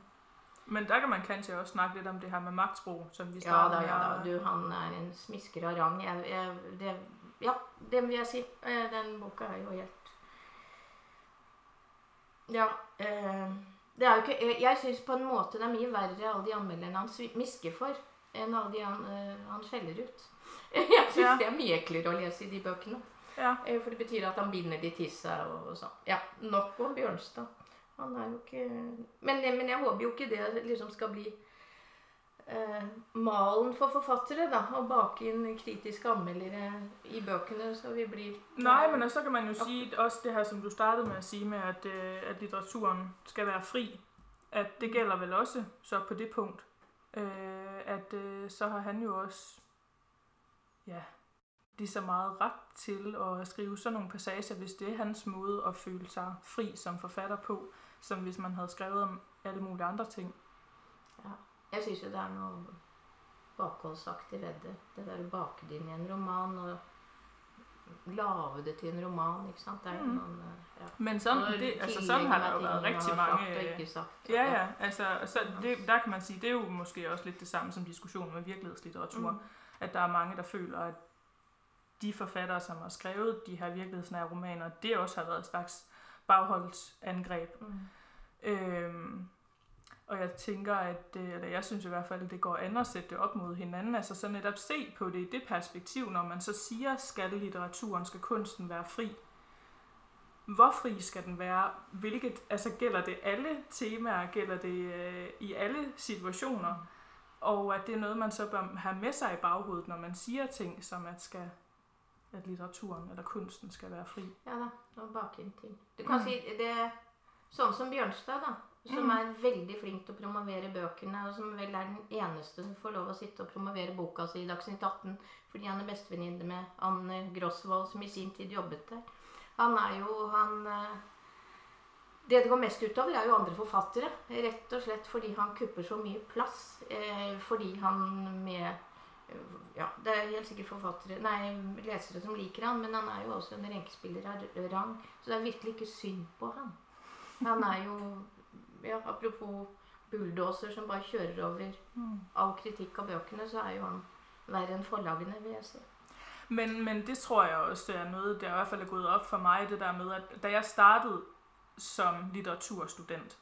Men der kan man kanskje også snakke litt om det her med maktspro. som vi Ja da, ja da. Du, han er en smisker av rang. Jeg, jeg, det, ja, det vil jeg si. Eh, Den boka er jo helt Ja. Eh, det er jo ikke Jeg, jeg syns på en måte det er mye verre alle de anmelderne han smisker for, enn alle de han, han skjeller ut. Jeg syns Ja. det er mye eklere å lese i de bøkene. Ja. Eh, For det betyr at han binder de til seg og, og sånn. Ja, nok om Bjørnstad. Han er jo ikke Men, men jeg håper jo ikke det liksom skal bli eh, malen for forfattere, da. Å bake inn kritiske anmeldere i bøkene, så vi blir Nei, men så kan man jo si også det her, som du startede med å si, med, at, øh, at litteraturen skal være fri. At det gælder vel også så på det punkt. Øh, at øh, så har han jo også ja, lige så meget ret til at skrive sådan nogle passager, hvis det er hans måde at føle sig fri som forfatter på, som hvis man havde skrevet om alle mulige andre ting. Ja. Jeg syns jo det er noe bakholdsaktig ved det. Det der å bake det inn i en roman og lage det til en roman, ikke sant. Det er jo Mhm. noen ja. Men sånn, det, altså sånn har det jo vært har mange... Sagt og ikke sagt. Ja, ja. Altså, så det, der kan man si det er jo måske også litt det samme som diskusjonen med virkelighetslitteratur. Mm. At der er mange, der føler, at de forfattere, som har skrevet de her virkelighetsnære romaner, det også har vært et slags bagholdsangreb. Mm. Øhm, og jeg tænker, at, det, eller jeg synes i hvert fald, at det går an at sætte det op mod hinanden. Altså så netop se på det i det perspektiv, når man så siger, skal litteraturen, skal kunsten være fri. Hvor fri skal den være? Hvilket, altså gælder det alle temaer? Gælder det øh, i alle situationer? Og at det er noget, man så bør have med sig i baghovedet, når man siger ting, som at, skal, at litteraturen eller kunsten skal være fri. Ja da, og baken ting. Du kan mm. si det Sånn som Bjørnstad, da, som mm. er veldig flink til å promovere bøkene, og som vel er den eneste som får lov å sitte og promovere boka si i Dagsnytt 18 fordi han er bestevenninne med Anne Grosvold, som i sin tid jobbet der. Han er jo han eh, Det det går mest utover, er jo andre forfattere. Rett og slett fordi han kupper så mye plass. Eh, fordi han med ja, Det er helt sikkert forfattere, nei, lesere som liker han, men han er jo også en renkespiller av rang. Så det er virkelig ikke synd på han. Han er jo ja, Apropos bulldoser som bare kjører over mm. all kritikk av bøkene, så er jo han verre enn forlagene, vil jeg si. Men, men det tror jeg også er noe der i hvert fall er gået opp for meg, det der med, at da jeg startet som litteraturstudent,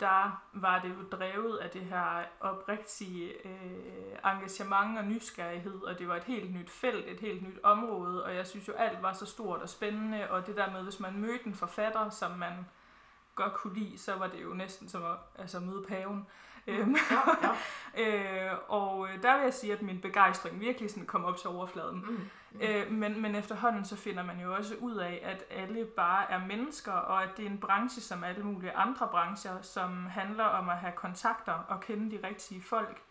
der var det jo drevet af det her oprigtige øh, engagement og nysgerrighed, og det var et helt nyt felt, et helt nyt område, og jeg synes jo, alt var så stort og spændende, og det der med, hvis man mødte en forfatter, som man godt kunne lide, så var det jo næsten som at altså, møde paven. Øhm, ja, ja. øh, og øh, der vil jeg sige, at min begejstring virkelig sådan kom op til overfladen. Mm. Mm. Øh, men, men efterhånden så finder man jo også ud af, at alle bare er mennesker, og at det er en branche som alle mulige andre brancher, som handler om at have kontakter og kende de rigtige folk.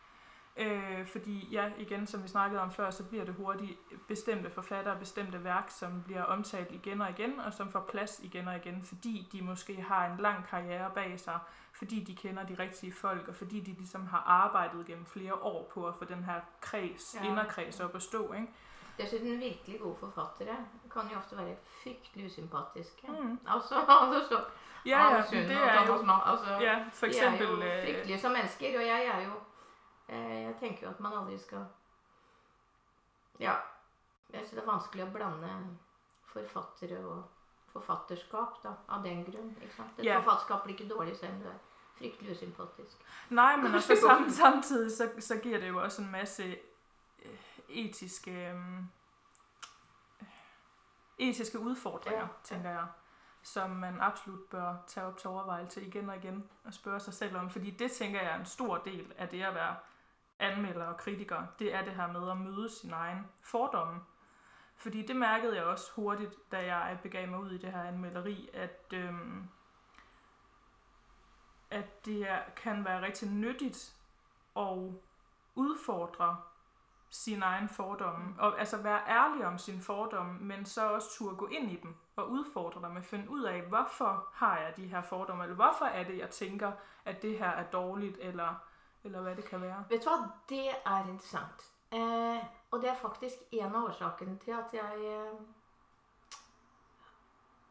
Øh, fordi ja, igen, som vi snakkede om før, så bliver det hurtigt bestemte forfattere, bestemte værk, som bliver omtalt igen og igen, og som får plads igen og igen, fordi de måske har en lang karriere bag sig, fordi de kender de rigtige folk, og fordi de ligesom har arbejdet gennem flere år på at få den her kreds, ja. inderkreds op at stå. Ikke? Dessuten virkelig gode forfattere kan jo ofte være fryktelig usympatiske. Mm. Altså, altså ja, ja, det er jo, altså, ja, for eksempel, de er jo fryktelige som mennesker, og jeg er jo Eh, jeg tenker jo at man aldri skal Ja. Jeg syns det er vanskelig å blande forfattere og forfatterskap da, av den grunn. ikke sant? Et yeah. forfatterskap blir ikke dårlig selv om du er fryktelig usympatisk. Nei, men sam samtidig så, så gir det jo også en masse etiske, øh, etiske udfordringer, ja. tænker jeg som man absolut bør tage op til overvejelse igen og igen og spørge sig selv om. Fordi det tænker jeg er en stor del af det at være anmelder og kritiker, det er det her med at møde sin egen fordomme. Fordi det mærkede jeg også hurtigt, da jeg begav mig ud i det her anmelderi, at, øhm, at det kan være rigtig nyttigt at udfordre sin egen fordomme, og altså være ærlig om sin fordomme, men så også turde gå ind i dem og udfordre dem, at finde ud af, hvorfor har jeg de her fordomme, eller hvorfor er det, jeg tænker, at det her er dårligt, eller eller hva det kan være. Vet du hva, det er interessant. Eh, og det er faktisk en av årsakene til at jeg eh,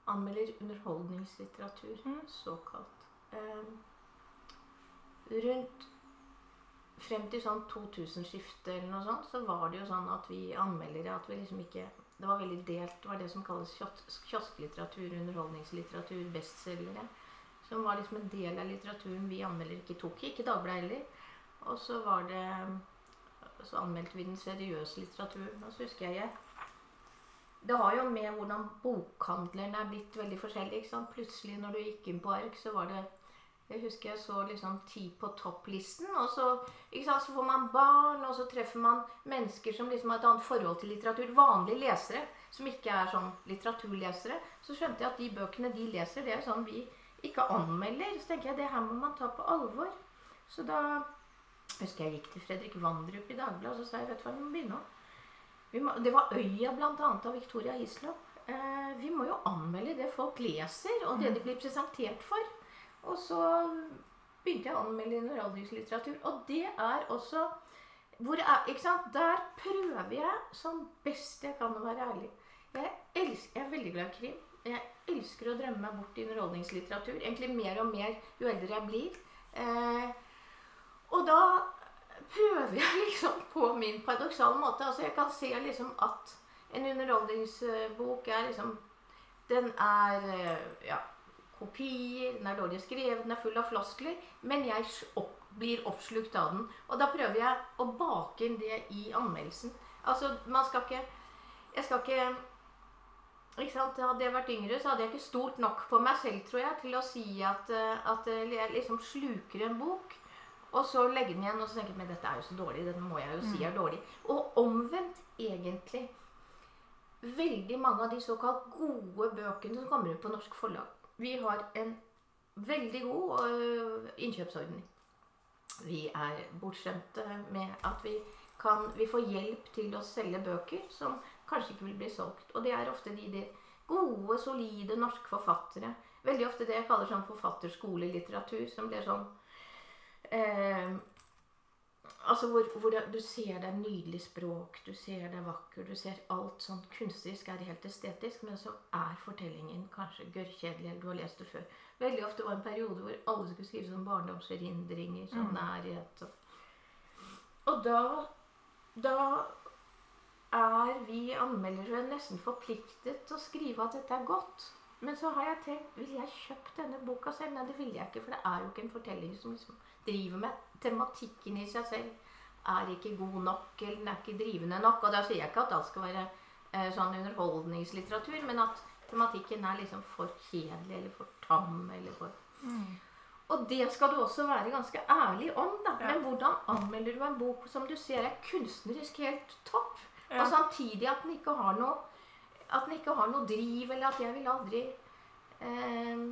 anmelder underholdningslitteratur, mm. såkalt. Eh, rundt frem til sånn 2000-skiftet eller noe sånt, så var det jo sånn at vi anmeldere at vi liksom ikke Det var veldig delt. Det var det som kalles kiosklitteratur, underholdningslitteratur, bestselgere. Som var liksom en del av litteraturen vi anmelder ikke tok. Ikke Dagbladet heller. Og så var det Så anmeldte vi den seriøse litteraturen. Og så husker jeg Det har jo med hvordan bokhandlerne er blitt veldig forskjellige. ikke sant? Plutselig når du gikk inn på ark, så var det jeg husker jeg så liksom ti på topplisten. Og så, sant, så får man barn, og så treffer man mennesker som liksom har et annet forhold til litteratur. Vanlige lesere som ikke er sånn litteraturlesere. Så skjønte jeg at de bøkene de leser, det er sånn vi ikke anmelder. Så tenker jeg det her må man ta på alvor. Så da husker jeg gikk til Fredrik Vandrup i Dagbladet og så sa jeg, vet du hva, vi må begynne vi må, Det var 'Øya' annet av Victoria Hislop. Eh, vi må jo anmelde det folk leser, og det de blir presentert for. Og så begynte jeg å anmelde underholdningslitteratur. Og det er også er, ikke sant? Der prøver jeg som best jeg kan å være ærlig. Jeg, elsker, jeg er veldig glad i krim. Jeg elsker å drømme meg bort i underholdningslitteratur. Egentlig mer og mer jo eldre jeg blir. Eh, og da prøver jeg liksom på min paradoksale måte. Altså jeg kan se liksom at En underholdningsbok er liksom Den er eh, ja, kopier, den er dårlig skrevet, den er full av floskler. Men jeg opp, blir oppslukt av den. Og da prøver jeg å bake inn det i anmeldelsen. Altså, man skal ikke Jeg skal ikke ikke sant? Hadde jeg vært yngre, så hadde jeg ikke stort nok på meg selv tror jeg, til å si at, eh, at jeg liksom sluker en bok, og så legger den igjen og så tenker jeg, men dette er jo så dårlig, dette må jeg jo si er dårlig. Og omvendt, egentlig. Veldig mange av de såkalt gode bøkene som kommer ut på norsk forlag. Vi har en veldig god øh, innkjøpsordning. Vi er bortskjemte med at vi, kan, vi får hjelp til å selge bøker som kanskje ikke vil bli solgt. Og det er ofte de, de gode, solide norske forfattere. Veldig ofte det jeg kaller sånn forfatterskolelitteratur, som blir sånn eh, Altså hvor, hvor det, du ser det er nydelig språk, du ser det er vakkert, du ser alt sånn kunstnerisk er helt estetisk, men så er fortellingen kanskje gørrkjedelig, eller du har lest det før. Veldig ofte var det en periode hvor alle skulle skrive sånn barndomserindringer, sånn nærhet. Og, og da, da er vi anmeldere nesten forpliktet til å skrive at dette er godt. Men så har jeg tenkt Vil jeg kjøpt denne boka selv? Nei, det vil jeg ikke. For det er jo ikke en fortelling som liksom driver med Tematikken i seg selv er ikke god nok, eller den er ikke drivende nok. Og da sier jeg ikke at alt skal være eh, sånn underholdningslitteratur, men at tematikken er liksom for kjedelig eller for tam eller for Og det skal du også være ganske ærlig om, da. Ja. Men hvordan anmelder du en bok som du ser er kunstnerisk helt topp? Ja. Og samtidig at den ikke har noe At den ikke har noe driv, eller at jeg vil aldri eh,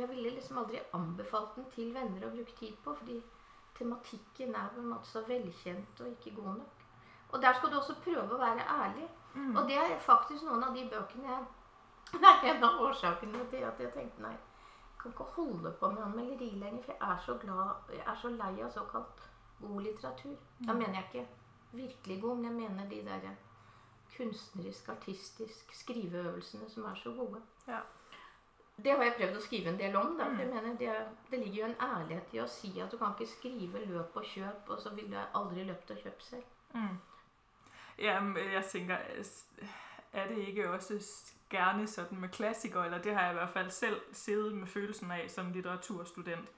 Jeg ville liksom aldri anbefalt den til venner å bruke tid på, fordi tematikken er på en måte så velkjent og ikke god nok. Og der skal du også prøve å være ærlig. Mm. Og det er faktisk noen av de bøkene jeg Det er en av årsakene til at jeg tenkte nei, jeg kan ikke holde på med anmelderi lenger, for jeg er så glad Jeg er så lei av såkalt god litteratur. Da mener jeg ikke virkelig god, men jeg mener de der kunstnerisk, artistisk skriveøvelsene som er så gode. Ja. Det har jeg prøvd å skrive en del om. Da, for jeg Mm. mener det, det ligger jo en ærlighet i å si at du kan ikke skrive 'løp og kjøp', og så ville jeg aldri løpt og kjøpt selv. Mm. Jamen, jeg tenker er det ikke også gjerne sådan med klassikere, eller det har jeg i hvert fall selv siddet med følelsen av som litteraturstudent,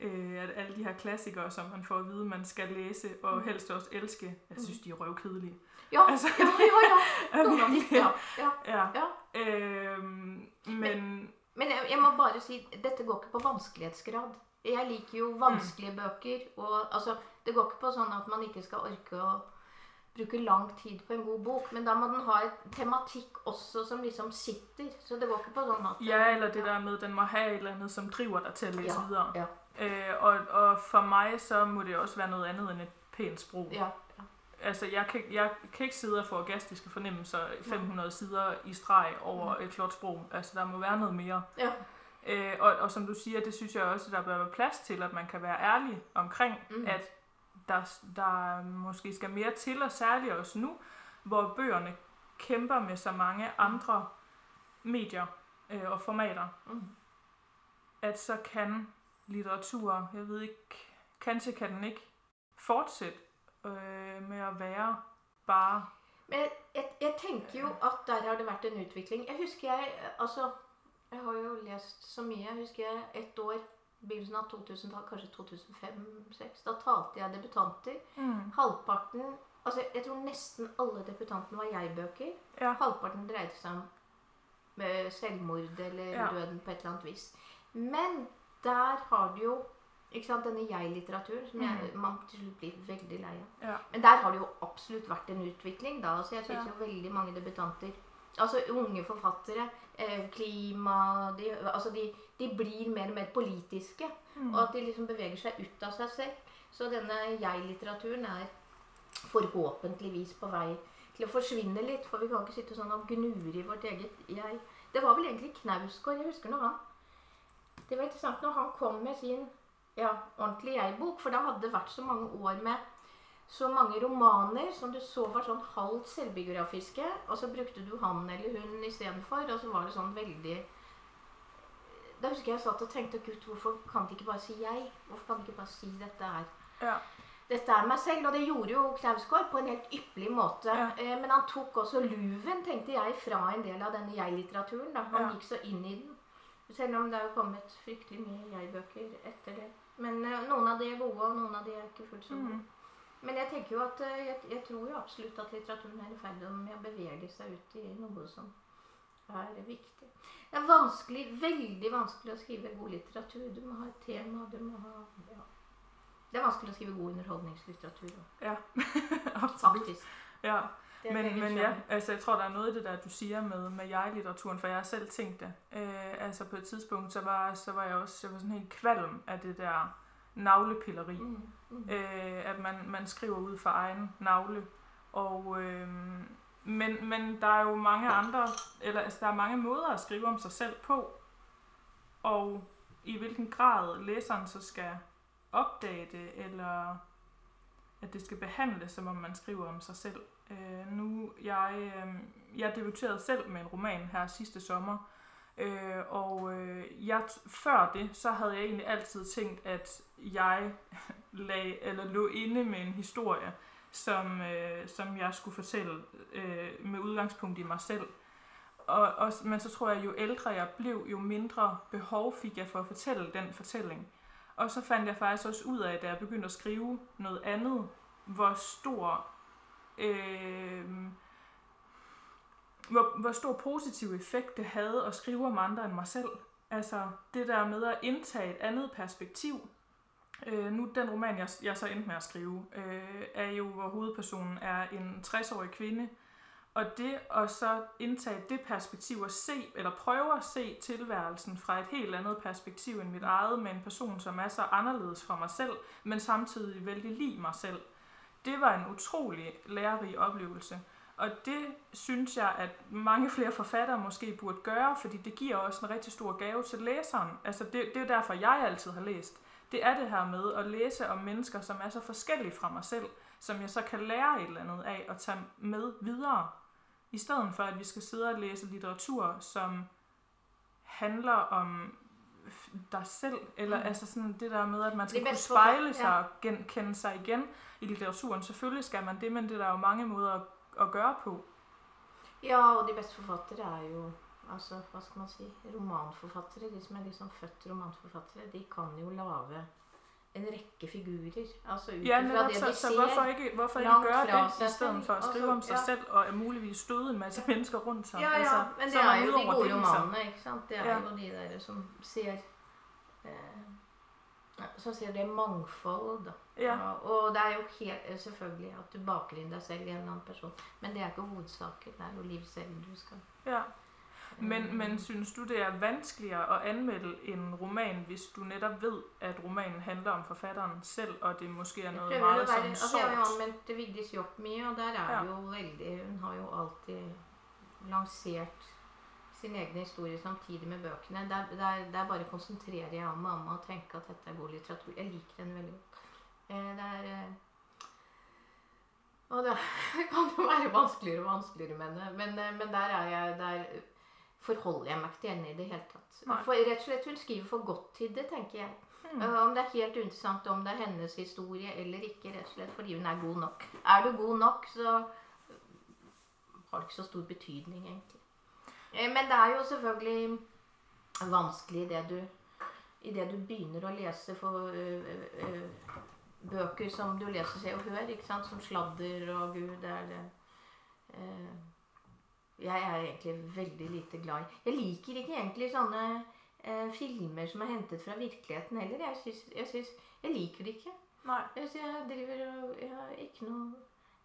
øh, at alle de her klassikere, som man får at vide, man skal læse og Mm. helst også elske, jeg synes, de er røvkedelige. Ja, Altså, ja, ja, ja. Noen av de, ja, ja. Ja. Ja. Men Men jeg, jeg må bare si dette går ikke på vanskelighetsgrad. Jeg liker jo vanskelige bøker. Og, altså, det går ikke på sånn at man ikke skal orke å bruke lang tid på en god bok. Men da må den ha et tematikk også som liksom sitter. Så det går ikke på sånn at ja, eller det der med, den må ha et eller annet som driver deg til å lese Ja, videre. ja. Eh, og, og for meg så må det også være noe annet enn et pænt sprog. Ja, ja. Altså, jeg kan, jeg kan ikke sidde og få orgastiske fornemmelser 500 sider i streg over et flot sprog. Altså, der må være noget mere. ja. Øh, og, og som du siger, det synes jeg også, der bør være plads til, at man kan være ærlig omkring, Mm. at der, der måske skal mere til, og særligt også nu, hvor bøgerne kæmper med så mange andre medier øh, og formater, Mm. at så kan litteratur, jeg ved ikke, kanskje kan den ikke fortsætte øh, være bare Men jeg, jeg, jeg tenker jo at der har det vært en utvikling. Jeg husker jeg Altså, jeg har jo lest så mye. Jeg husker jeg ett år begynnelsen av 2000-tallet, kanskje 2005-2006. Da talte jeg debutanter. mm. Halvparten Altså, jeg tror nesten alle debutantene var jeg-bøker. Ja. Halvparten dreide seg om eh, selvmord eller Ja. døden på et eller annet vis. Men der har du jo ikke sant, denne jeg-litteraturen som jeg, Mm. man til slutt blir veldig lei av. Ja. Men der har det jo absolutt vært en utvikling. da, altså Jeg syns Ja. jo veldig mange debutanter Altså unge forfattere, eh, klima de, altså de, de blir mer og mer politiske. Mm. Og at de liksom beveger seg ut av seg selv. Så denne jeg-litteraturen er forhåpentligvis på vei til å forsvinne litt. For vi kan ikke sitte sånn og gnure i vårt eget jeg. Det var vel egentlig Knausgård. Jeg husker når han Det var interessant når han kom med sin ja, ordentlig jeg-bok. For da hadde det vært så mange år med så mange romaner som du så var sånn halvt selvbiografiske. Og så brukte du han eller hun istedenfor. Og så var det sånn veldig Da husker jeg jeg satt og tenkte Gud, hvorfor kan de ikke bare si jeg? Hvorfor kan de ikke bare si dette er Ja. dette er meg selv. Og det gjorde jo Knausgård på en helt ypperlig måte. Ja. Eh, men han tok også luven, tenkte jeg, fra en del av denne jeg-litteraturen. Han Ja. gikk så inn i den. Selv om det er jo kommet fryktelig mye jeg-bøker etter det. Men eh, noen av de er gode, og noen av de er ikke fullt så gode. Mm. Men jeg tenker jo at eh, jeg, jeg tror jo absolutt at litteraturen er i ferd med å bevege seg ut i noe som er viktig. Det er vanskelig, veldig vanskelig å skrive god litteratur. Du må ha et tema, du må ha ja. Det er vanskelig å skrive god underholdningslitteratur Ja, absolutt. faktisk. Ja. Men, men ja, altså jeg tror, der er noget af det der, du siger med, med jeg-litteraturen, for jeg har selv tænkt det. Øh, altså på et tidspunkt, så var, så var jeg også jeg var sådan helt kvalm af det der navlepilleri. Mm, mm. øh, at man, man skriver ud for egen navle. Og, øh, men, men der er jo mange andre, eller altså, der er mange måder at skrive om sig selv på, og i hvilken grad læseren så skal opdage det, eller at det skal behandles, som om man skriver om sig selv. Øh, nu, jeg, øh, jeg debuterede selv med en roman her sidste sommer, øh, og øh, jeg, før det, så havde jeg egentlig altid tænkt, at jeg lag, eller lå inde med en historie, som, øh, som jeg skulle fortælle øh, med udgangspunkt i mig selv. Og, og, men så tror jeg, jo ældre jeg blev, jo mindre behov fik jeg for at fortælle den fortælling. Og så fandt jeg faktisk også ud af, da jeg begyndte at skrive noget andet, hvor stor, hvor, hvor stor positiv effekt det havde at skrive om andre end mig selv. Altså det der med at indtage et andet perspektiv. Øh, nu den roman, jeg, jeg så endte med at skrive, øh, er jo, hvor hovedpersonen er en 60-årig kvinde. Og det at så indtage det perspektiv og se, eller prøve at se tilværelsen fra et helt andet perspektiv end mit eget, med en person, som er så anderledes fra mig selv, men samtidig vældig lige mig selv. Det var en utrolig lærerig oplevelse. Og det synes jeg, at mange flere forfattere måske burde gøre, fordi det giver også en rigtig stor gave til læseren. Altså det, det er derfor, jeg altid har læst. Det er det her med at læse om mennesker, som er så forskellige fra mig selv, som jeg så kan lære et eller andet af og tage med videre. I stedet for, at vi skal sidde og læse litteratur, som handler om dig selv, eller Mm. altså sådan det der med, at man skal kunne spejle sig ja. og genkende sig igen i litteraturen. Selvfølgelig skal man det, men det er der jo mange måder at, at gøre på. Ja, og de beste forfattere er jo altså, hva skal man si, romanforfattere. De som er liksom født romanforfattere, de kan jo lage en rekke figurer. Altså ut Ja, fra det så, de så ser. hvorfor ikke, hvorfor ikke gøre det, i stedet for at skrive så- om sig ja. selv, og muligvis støde en masse mennesker rundt sig? Ja, ja, altså, men det er er jo de gode romanene, ikke sant? Det er Ja. jo de der som ser eh, Som ser det mangfold, da. Ja, Og det er jo helt selvfølgelig at du baker inn deg selv i en eller annen person. Men det er ikke hovedsaken. Det er jo liv selv du skal ja. Eh, Men, men synes du, det er vanskeligere at anmelde en roman, hvis du netop ved, at romanen handler om forfatteren selv, og det måske er noe meget som sådan altså jeg har jo anmeldt Vigdis Hjorth mye, og der er Ja. det jo veldig Hun har jo alltid lansert sin egen historie samtidig med bøkene. Der, der, der bare konsentrerer jeg meg om å tenke at dette er god litteratur. Jeg liker den veldig godt. Eh, Det er eh, Og det kan jo være vanskeligere og vanskeligere, men, henne. men, eh, men der er jeg Der forholder jeg meg ikke til henne i det hele tatt. For rett og slett Hun skriver for godt til det, tenker jeg. Mm. Uh, Om det er helt interessant om det er hennes historie eller ikke, rett og slett fordi hun er god nok. Er du god nok, så har det ikke så stor betydning, egentlig. Eh, Men det er jo selvfølgelig vanskelig i det du i det du begynner å lese for ø, bøker som du leser Se og Hør, ikke sant? som sladder og gud er det. Eh, jeg er egentlig veldig lite glad i Jeg liker ikke egentlig sånne eh, filmer som er hentet fra virkeligheten heller. Jeg, synes, jeg, synes, jeg liker det ikke. Nei. Jeg, jeg driver og jeg har ikke noe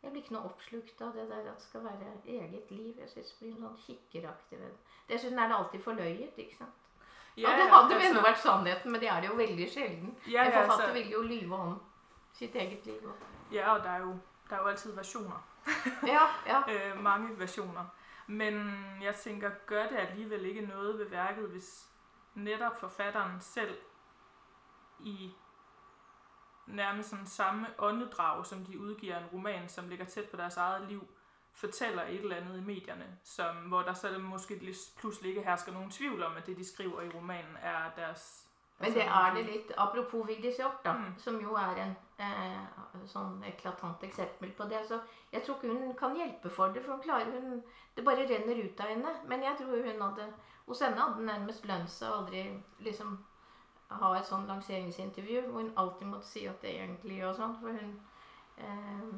jeg blir ikke noe oppslukt av det der at det skal være eget liv. Jeg synes det blir sånn kikkeraktig ved det. Dessuten er det alltid forløyet, ikke sant. Ja, det hadde vel enda vært sannheten, men det er det jo veldig sjelden. ja, en forfatter altså, vil jo lyve om sitt eget liv. ja, og det er jo, det er jo altid versjoner. Ja, ja. øh, mange versioner. Men jeg tænker, gør det alligevel ikke noget ved værket, hvis netop forfatteren selv i nærmest sådan samme åndedrag, som de udgiver en roman, som ligger tæt på deres eget liv, fortæller et eller andet i medierne, som, hvor der så måske pludselig ikke hersker nogen tvivl om, at det, de skriver i romanen, er deres Men det er det litt Apropos Vigdis Hjort, da, Mm. som jo er en sånn eklatant eksempel på det. Så jeg tror ikke hun kan hjelpe for det, for hun klarer hun Det bare renner ut av henne. Men jeg tror hun hadde Hos henne hadde nærmest lønt seg aldri liksom ha et sånn lanseringsintervju hvor hun alltid måtte si at det egentlig og sånn, for hun eh,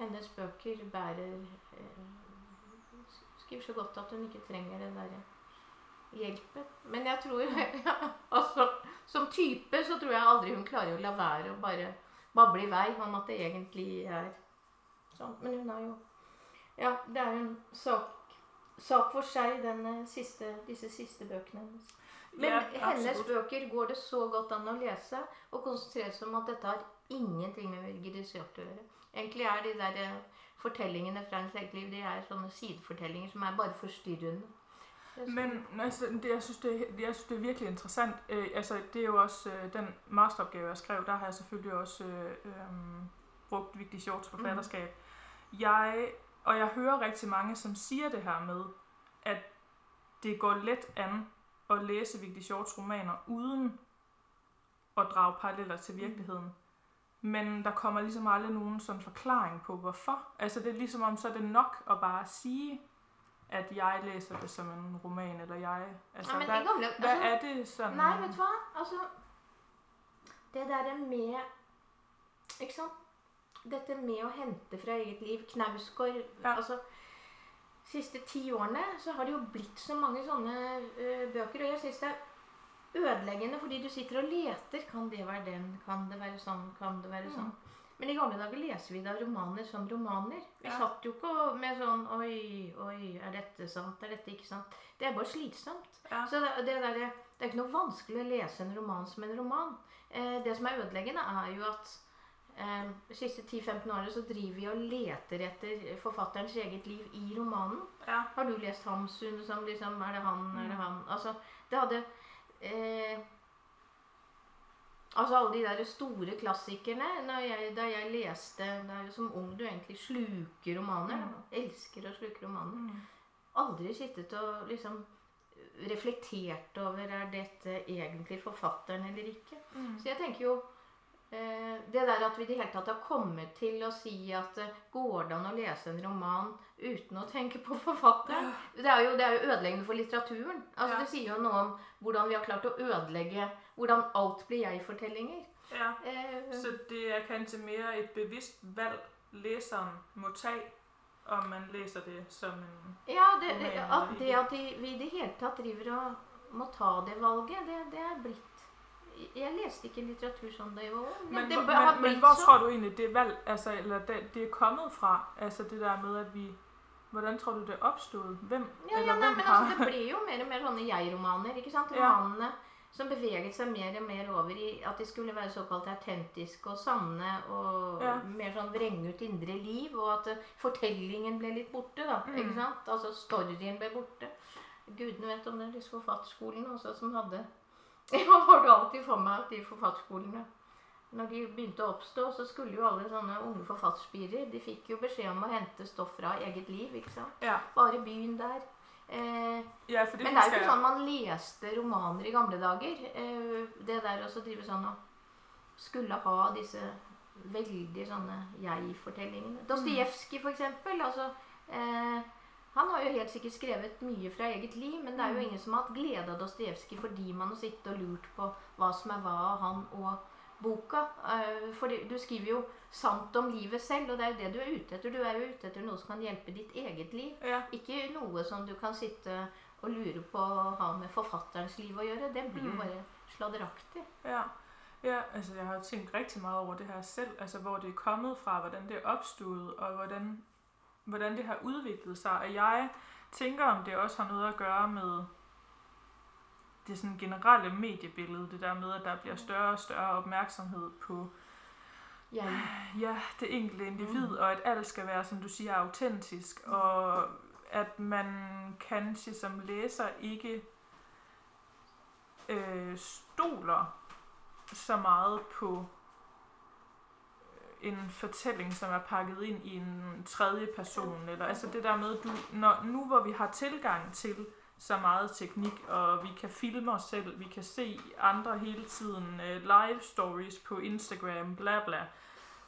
Hennes bøker bærer eh, Skriver så godt at hun ikke trenger det derre hjelpen. Men jeg tror altså, Som type så tror jeg aldri hun klarer å la være å bare bable i vei om at det egentlig er sånn. Men hun har jo Ja, det er jo en sak, sak for seg, denne siste, disse siste bøkene hennes. Men Ja, hennes bøker går det så godt an å lese og konsentrere seg om at dette har ingenting med Vigdis Hjorth å gjøre. Egentlig er de der eh, fortellingene fra hennes eget liv de er sånne sidefortellinger som er bare forstyrrende. Men altså, det, jeg, synes, det, jeg synes, det er virkelig interessant. Øh, altså, det er jo også øh, den masteropgave, jeg skrev, der har jeg selvfølgelig også øh, øh, brugt Vigtig Shorts forfatterskab. Jeg, og jeg hører rigtig mange, som siger det her med, at det går let an at læse Vigtig Shorts romaner uden at drage paralleller til virkeligheden. Men der kommer ligesom aldrig nogen sådan forklaring på, hvorfor. Altså det er ligesom om, så er det nok at bare sige, at jeg leser det som en roman, eller jeg... Altså, ja, i gamle, altså, er det sådan? Nei, vet du hva? Altså Det derre med Ikke sant? Dette med å hente fra eget liv. Knausgård Ja. Altså siste ti årene så har det jo blitt så mange sånne uh, bøker. Og jeg syns det er ødeleggende, fordi du sitter og leter. Kan det være den? Kan det være sånn? Kan det være Mm. Men i gamle dager leser vi da romaner som romaner. Vi Ja. satt jo ikke med sånn Oi, oi, er dette sant? Er dette ikke sant? Det er bare slitsomt. Ja. Så det, det, der, det er ikke noe vanskelig å lese en roman som en roman. Eh, det som er ødeleggende, er jo at eh, de siste 10-15 årene så driver vi og leter etter forfatterens eget liv i romanen. Ja. Har du lest Hamsun som liksom Er det han, er det Mm. han? Altså, det hadde eh, Altså alle de der store klassikerne når jeg, Da jeg leste det er jo Som ung du egentlig sluker romaner. Mm. Elsker å sluke romaner Mm. aldri sittet og liksom reflektert over er dette egentlig forfatteren eller ikke. Mm. Så jeg tenker jo eh, Det der at vi i det hele tatt har kommet til å si at eh, går det an å lese en roman uten å tenke på forfatteren? Det er jo, det er jo ødeleggende for litteraturen. Altså Ja. Det sier jo noe om hvordan vi har klart å ødelegge Hvordan alt blir jeg-fortellinger. Ja. Eh, Så det er kanskje mer et bevisst valg, leseren må ta om man leser det som en... Ja, det, det, at det at vi i det hele tatt driver og må ta det valget, det, det er blitt Jeg leste ikke litteratur som det var Men, Men, men, men hvor tror du egentlig det valg, altså, eller det, det er kommet fra? Altså det der med, at vi... Hvordan tror du det opstået? Hvem, Ja, ja, nei, hvem men har... altså, Det blir jo mer og mer sånne jeg-romaner. ikke sant? Ja. Som beveget seg mer og mer over i at de skulle være såkalt autentiske og sanne. Og Ja. mer sånn vrenge ut indre liv. Og at eh, fortellingen ble litt borte. da, Mm. ikke sant? Altså storyen ble borte. Gudene vet om det er disse forfatterskolene også som hadde Jeg får det alltid for meg at de forfatterskolene når de begynte å oppstå, så skulle jo alle sånne unge forfatterspirer De fikk jo beskjed om å hente stoff fra eget liv. ikke sant? Ja, Bare byen der. Eh, ja men det er jo ikke sånn man leste romaner i gamle dager. Eh, det der også drive sånn og skulle ha disse veldig sånne jeg-fortellingene. Dostojevskij, for eksempel. Altså, eh, han har jo helt sikkert skrevet mye fra eget liv, men det er jo Mm. ingen som har hatt glede av Dostojevskij fordi man har sittet og lurt på hva som er hva han og boka. Eh, for du skriver jo sant om livet selv, og det er jo det du er ute etter. Du er jo ute etter noe som kan hjelpe ditt eget liv. Ja, Ikke noe som du kan sitte og lure på å ha med forfatterens liv å gjøre. Det blir jo Mm. bare sladderaktig. ja. Ja, altså jeg har tenkt riktig rigtig meget over det her selv, altså hvor det er kommet fra, hvordan det er opstået, og hvordan, hvordan det har udviklet seg. Og jeg tænker, om det også har noe å gøre med det sådan generelle mediebillede, det der med, at der bliver større og større opmærksomhed på Jeg, ja, det enkelte individ, Mm. og at alt skal være, som du siger, autentisk, og at man kanskje som læser ikke øh, stoler så meget på øh, en fortælling, som er pakket ind i en tredje person. Eller, altså det der med, du, når, nu hvor vi har tilgang til så meget teknik, og vi kan filme os selv, vi kan se andre hele tiden, øh, live stories på Instagram, bla bla,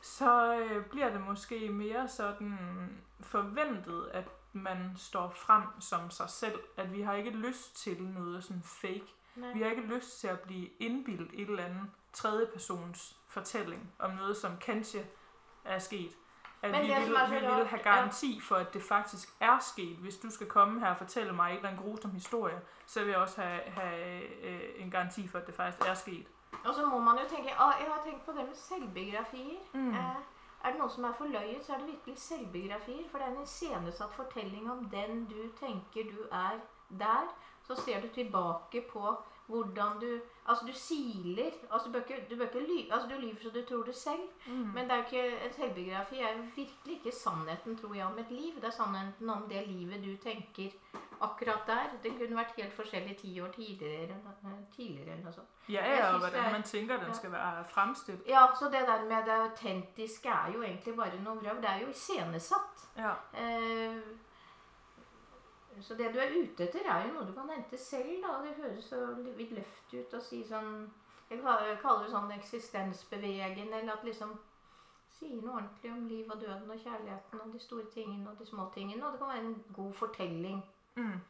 så øh, bliver det måske mere sådan forventet, at man står frem som sig selv, at vi har ikke lyst til noget sådan fake. Nej. Vi har ikke lyst til at blive indbildt et eller andet tredjepersons fortælling om noget, som kanskje er sket. At Men vi det, vil, vi vil have garanti for, at det faktisk er sket. Hvis du skal komme her og fortælle mig en eller anden grusom historie, så vil jeg også have, have øh, en garanti for, at det faktisk er sket. Og så må man jo tenke ah, Jeg har tenkt på det med selvbiografier. Mm. Eh, er det noe som er forløyet, så er det virkelig selvbiografier. For det er en iscenesatt fortelling om den du tenker du er der. Så ser du tilbake på hvordan du Altså, du siler. Altså, du bør ikke, du bør ikke ly, altså, du lyver så du tror det selv. Mm. Men det er jo ikke, en selvbiografi er jo virkelig ikke sannheten, tror jeg, om et liv. Det er sannheten om det livet du tenker akkurat der. Det kunne vært helt forskjellig ti år tidligere. tidligere eller noe sånt. Ja, ja, hvordan man tenker den skal være fremstilt. Ja, så det der med det autentiske er jo egentlig bare noe vrøvl. Det er jo iscenesatt. Ja. Eh, så det du er ute etter, er jo noe du kan hente selv. da. Det høres så løft ut å si sånn Jeg kaller det sånn eksistensbevegende, eller at liksom sier noe ordentlig om liv og døden og kjærligheten og de store tingene og de små tingene. Og det kan være en god fortelling. Mm.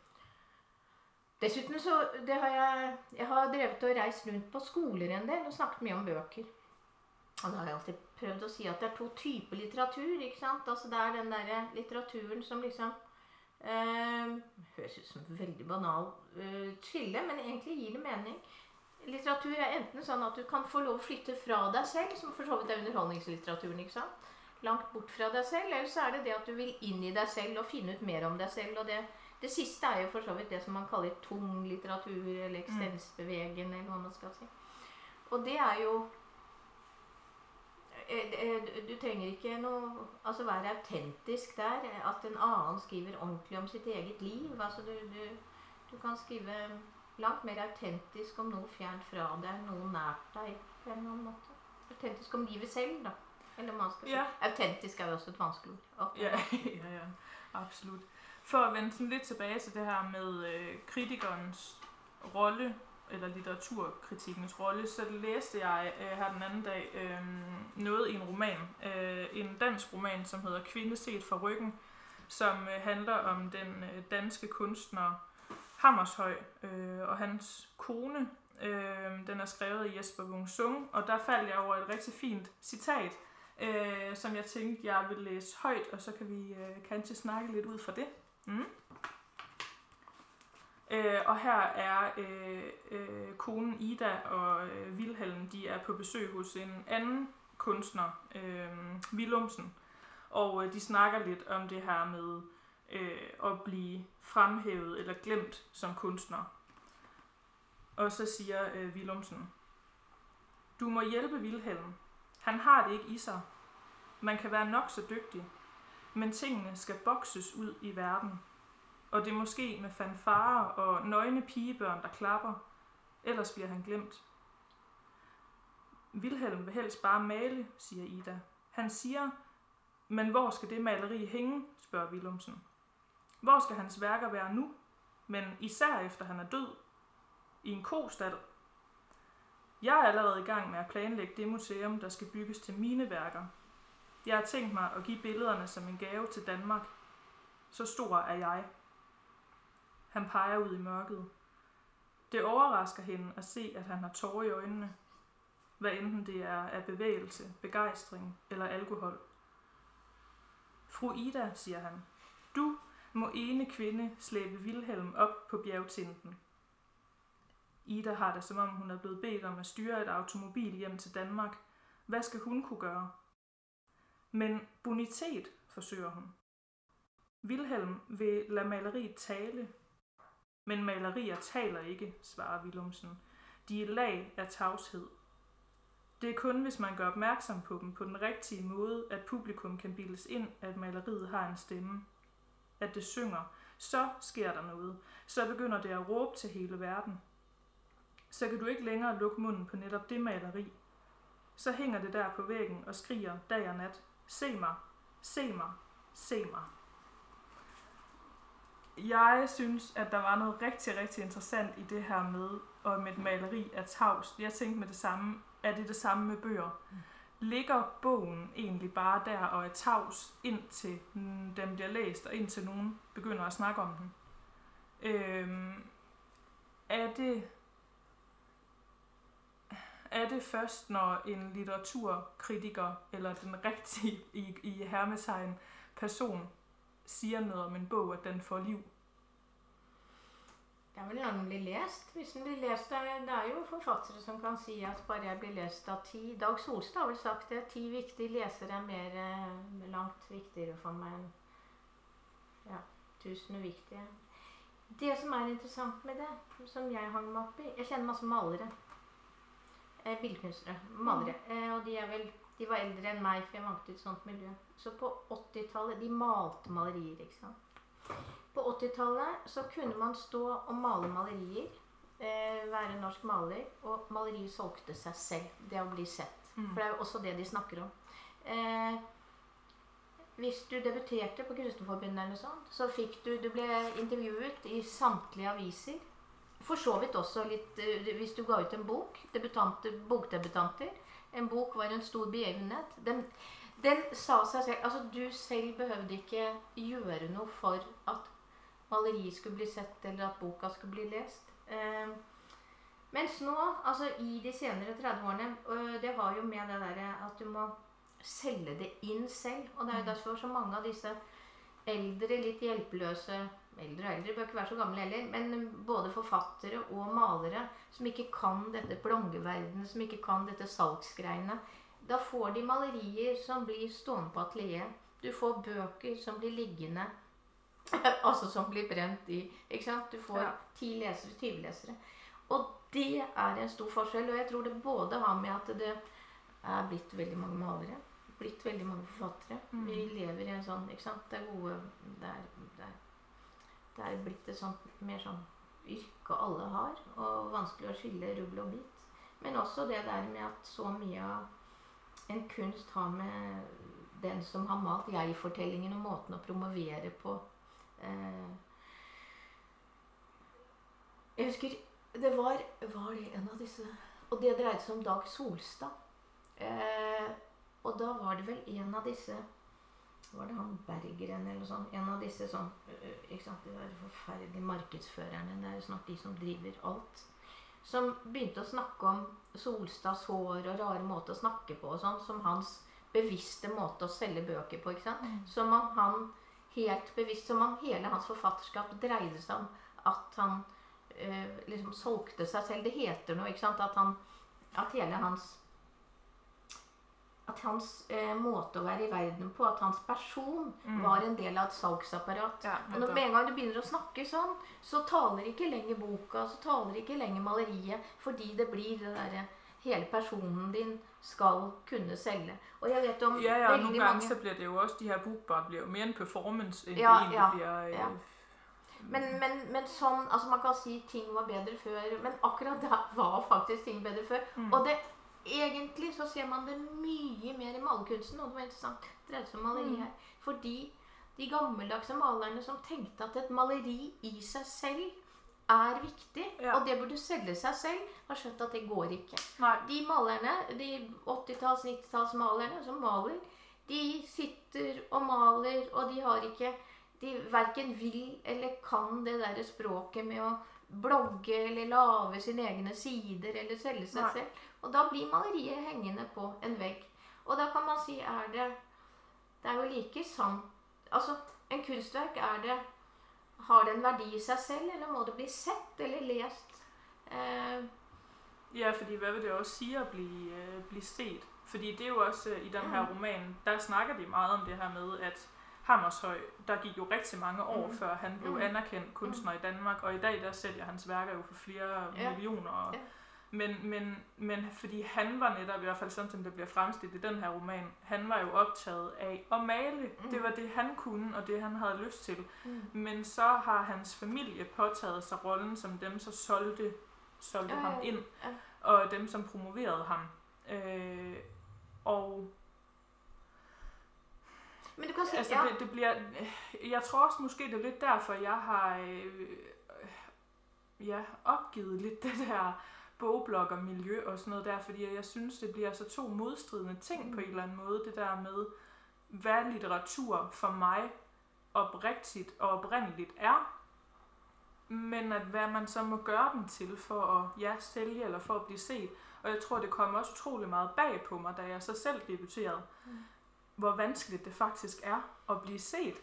Dessuten så det har jeg, jeg har drevet og reist rundt på skoler en del og snakket mye om bøker. Og da har jeg alltid prøvd å si at det er to typer litteratur. ikke sant? Altså Det er den der litteraturen som liksom Høres ut som veldig banal eh, skille, men egentlig gir det mening. Litteratur er enten sånn at du kan få lov å flytte fra deg selv, som for så vidt er underholdningslitteraturen. ikke sant? Langt bort fra deg selv. Eller så er det det at du vil inn i deg selv og finne ut mer om deg selv. og det det siste er jo for så vidt det som man kaller tung litteratur, eller ekstensbevegende, eller hva man skal si. Og det er jo Du trenger ikke noe Altså være autentisk der. eh, At en annen skriver ordentlig om sitt eget liv. Altså du, du, du kan skrive langt mer autentisk om noe fjernt fra deg, noe nært deg på en måte. Autentisk om livet selv, da. Eller man skal si. Ja. Autentisk er jo også et vanskelig ord. Ja, ja, ja, Absolutt. For å vende litt tilbake til det her med øh, kritikernes rolle, eller litteraturkritikkens rolle, så læste jeg øh, her den anden dag øh, noget i en roman. Øh, en dansk roman, som hedder Kvinde set fra ryggen, som øh, handler om den øh, danske kunstner Hammershøj øh, og hans kone. Øh, den er skrevet af Jesper Wung og der faldt jeg over et rigtig fint citat, øh, som jeg tænkte, jeg vil læse højt, og så kan vi øh, kanskje snakke lidt ud fra det. Mm. Øh, og her er øh, øh, konen Ida og øh, Vilhelm, de er på besøg hos en anden kunstner, øh, Willumsen. Og øh, de snakker lidt om det her med øh, at blive fremhævet eller glemt som kunstner. Og så siger øh, Willumsen, du må hjælpe Vilhelm. Han har det ikke i sig. Man kan være nok så dygtig, men tingene skal bokses ud i verden. Og det er måske med fanfarer og nøgne pigebørn, der klapper. Ellers bliver han glemt. Vilhelm vil helst bare male, siger Ida. Han siger, men hvor skal det maleri hænge, spørger Willumsen. Hvor skal hans værker være nu? Men især efter han er død. I en kostal. Jeg er allerede i gang med at planlægge det museum, der skal bygges til mine værker. Jeg har tænkt mig at give billederne som en gave til Danmark. Så stor er jeg. Han peger ud i mørket. Det overrasker hende at se, at han har tårer i øjnene. Hvad enten det er af bevægelse, begejstring eller alkohol. Fru Ida, siger han, du må ene kvinde slæbe Vilhelm op på bjergtinden. Ida har det, som om hun er blevet bedt om at styre et automobil hjem til Danmark. Hvad skal hun kunne gøre? Men bonitet, forsøger hun. Vilhelm vil lade maleriet tale. Men malerier taler ikke, svarer Willumsen. De er lag af tavshed. Det er kun, hvis man gør opmærksom på dem på den rigtige måde, at publikum kan bildes ind, at maleriet har en stemme. At det synger. Så sker der noget. Så begynder det at råbe til hele verden. Så kan du ikke længere lukke munden på netop det maleri. Så hænger det der på væggen og skriger dag og nat. Se mig, se mig, se mig. Jeg synes, at der var noget rigtig, rigtig interessant i det her med, om et maleri er tavs. Jeg tænkte med det samme, er det det samme med bøger? Mm. Ligger bogen egentlig bare der og er tavs, indtil den bliver læst, og indtil nogen begynder at snakke om den? Øhm, er det er det først, når en litteraturkritiker, eller den rigtige i, i hermetegn person, siger noget om en bog, at den får liv? Det er vel blir lest. Hvis den blir lest, det er, det er jo forfattere som kan si at bare jeg blir lest av ti Dag Solstad har vel sagt det. Ti viktige lesere er mer, eh, langt viktigere for meg enn ja, tusen uviktige. Det som er interessant med det, som jeg hang meg opp i Jeg kjenner masse malere. Eh, Billedkunstnere. Malere. Mm. Eh, og de, er vel, de var eldre enn meg, for jeg vant ut sånt miljø. Så på 80-tallet De malte malerier, ikke sant. På 80-tallet så kunne man stå og male malerier. Eh, være norsk maler. Og maleriet solgte seg selv. Det å bli sett. Mm. For det er jo også det de snakker om. Eh, hvis du debuterte på Kunstnerforbundet, eller sånt, så fikk du Du ble intervjuet i samtlige aviser. For så vidt også litt eh, Hvis du ga ut en bok, bokdebutanter En bok var en stor begivenhet. Den, den sa seg selv Altså, du selv behøvde ikke gjøre noe for at maleriet skulle bli sett, eller at boka skulle bli lest. Eh, mens nå, altså i de senere 30-årene Det har jo med det derre at du må selge det inn selv. Og det er jo mm. derfor så mange av disse eldre, litt hjelpeløse Eldre og eldre bør ikke være så gamle heller, men både forfattere og malere som ikke kan dette plongeverdenen, som ikke kan dette salgsgreiene. Da får de malerier som blir stående på atelieret. Du får bøker som blir liggende Altså som blir brent i. ikke sant? Du får ti ja. lesere, 20 lesere. Og det er en stor forskjell. Og jeg tror det både har med at det er blitt veldig mange malere blitt veldig mange forfattere. Mm. Vi lever i en sånn ikke sant? Det er gode Det er, det er, det er blitt et sånt mer sånn yrke alle har, og vanskelig å skille rubbel og bit. Men også det der med at så mye av en kunst har med den som har malt jeg-fortellingen og måten å promovere på eh, Jeg husker det var, var det en av disse Og det dreide seg om Dag Solstad. Eh, og da var det vel en av disse Var det han Bergeren eller noe sånt? En av disse sånn ikke sant, De der forferdelige markedsførerne. Det er jo snart de som driver alt. Som begynte å snakke om Solstads hår og rare måter å snakke på og sånn, som hans bevisste måte å selge bøker på. ikke sant? Mm. Som om han helt bevisst, som om hele hans forfatterskap dreide seg om at han øh, liksom solgte seg selv. Det heter noe, ikke sant? At, han, at hele hans at hans eh, måte å være i verden på, at hans person, mm. var en del av et salgsapparat. Ja, og når, med en gang du begynner å snakke sånn, så taler ikke lenger boka, så taler ikke lenger maleriet, fordi det blir det derre Hele personen din skal kunne selge. Og jeg vet om ja, ja, veldig mange... ganger så blir det jo også De her bokbare blir jo mer en performance enn ja, det ja, blir øh, ja. Men, men, men, sånn altså Man kan si ting var bedre før, men akkurat der var faktisk ting bedre før. Mm. Og det egentlig så ser man det mye mer i malerkunsten, og det var interessant. Det dreide seg om maleri mm. her. Fordi de gammeldagse malerne som tenkte at et maleri i seg selv er viktig, ja. og det burde selge seg selv, har skjønt at det går ikke. Nei. De malerne, de 80-talls-, 90-tallsmalerne som maler, de sitter og maler, og de har ikke De verken vil eller kan det derre språket med å blogge eller lage sine egne sider eller selge seg Nei. selv. Og da blir maleriet hengende på en vegg. Og da kan man si er det Det er jo like sant Altså, en kunstverk er det Har det en verdi i seg selv, eller må det bli sett eller lest? Eh, ja, fordi hva vil det også si å bli, uh, bli sett? Fordi det er jo også i den her romanen, der snakker de meget om det her med at Hammershøi, der gikk jo rigtig mange år mm. før han ble mm. anerkendt kunstner mm. i Danmark, og i dag der sælger hans værker jo for flere ja. millioner. Ja. Men, men, men fordi han var netop, i hvert fald sådan som det bliver fremstillet i den her roman, han var jo optaget af at male. Mm. Det var det, han kunne, og det, han havde lyst til. Mm. Men så har hans familie påtaget sig rollen som dem, så solgte, solgte øh, ham ind, ja. og dem, som promoverede ham. Øh, og Men du kan også, Altså, ja. det, det bliver, jeg tror også måske, det er lidt derfor, jeg har øh, ja, opgivet lidt det der bogblog og miljø og sådan noget der, fordi jeg synes, det bliver så to modstridende ting på en eller anden måde, det der med, hvad litteratur for mig oprigtigt og oprindeligt er, men at hvad man så må gøre den til for at ja, sælge eller for at blive set. Og jeg tror, det kom også utrolig meget bag på mig, da jeg så selv debuterede, mm. hvor vanskeligt det faktisk er at blive set.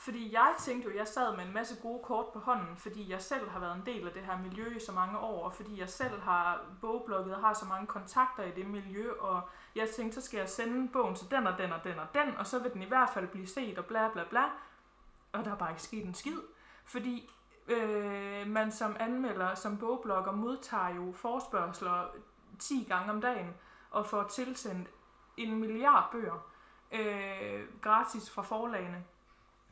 Fordi jeg tænkte jo, jeg sad med en masse gode kort på hånden, fordi jeg selv har været en del af det her miljø i så mange år, og fordi jeg selv har bogblogget og har så mange kontakter i det miljø, og jeg tænkte, så skal jeg sende bogen til den og den og den og den, og så vil den i hvert fald blive set og bla bla bla. Og der er bare ikke sket en skid. Fordi øh, man som anmelder, som bogblogger, modtager jo forspørgseler 10 gange om dagen, og får tilsendt en milliard bøger øh, gratis fra forlagene.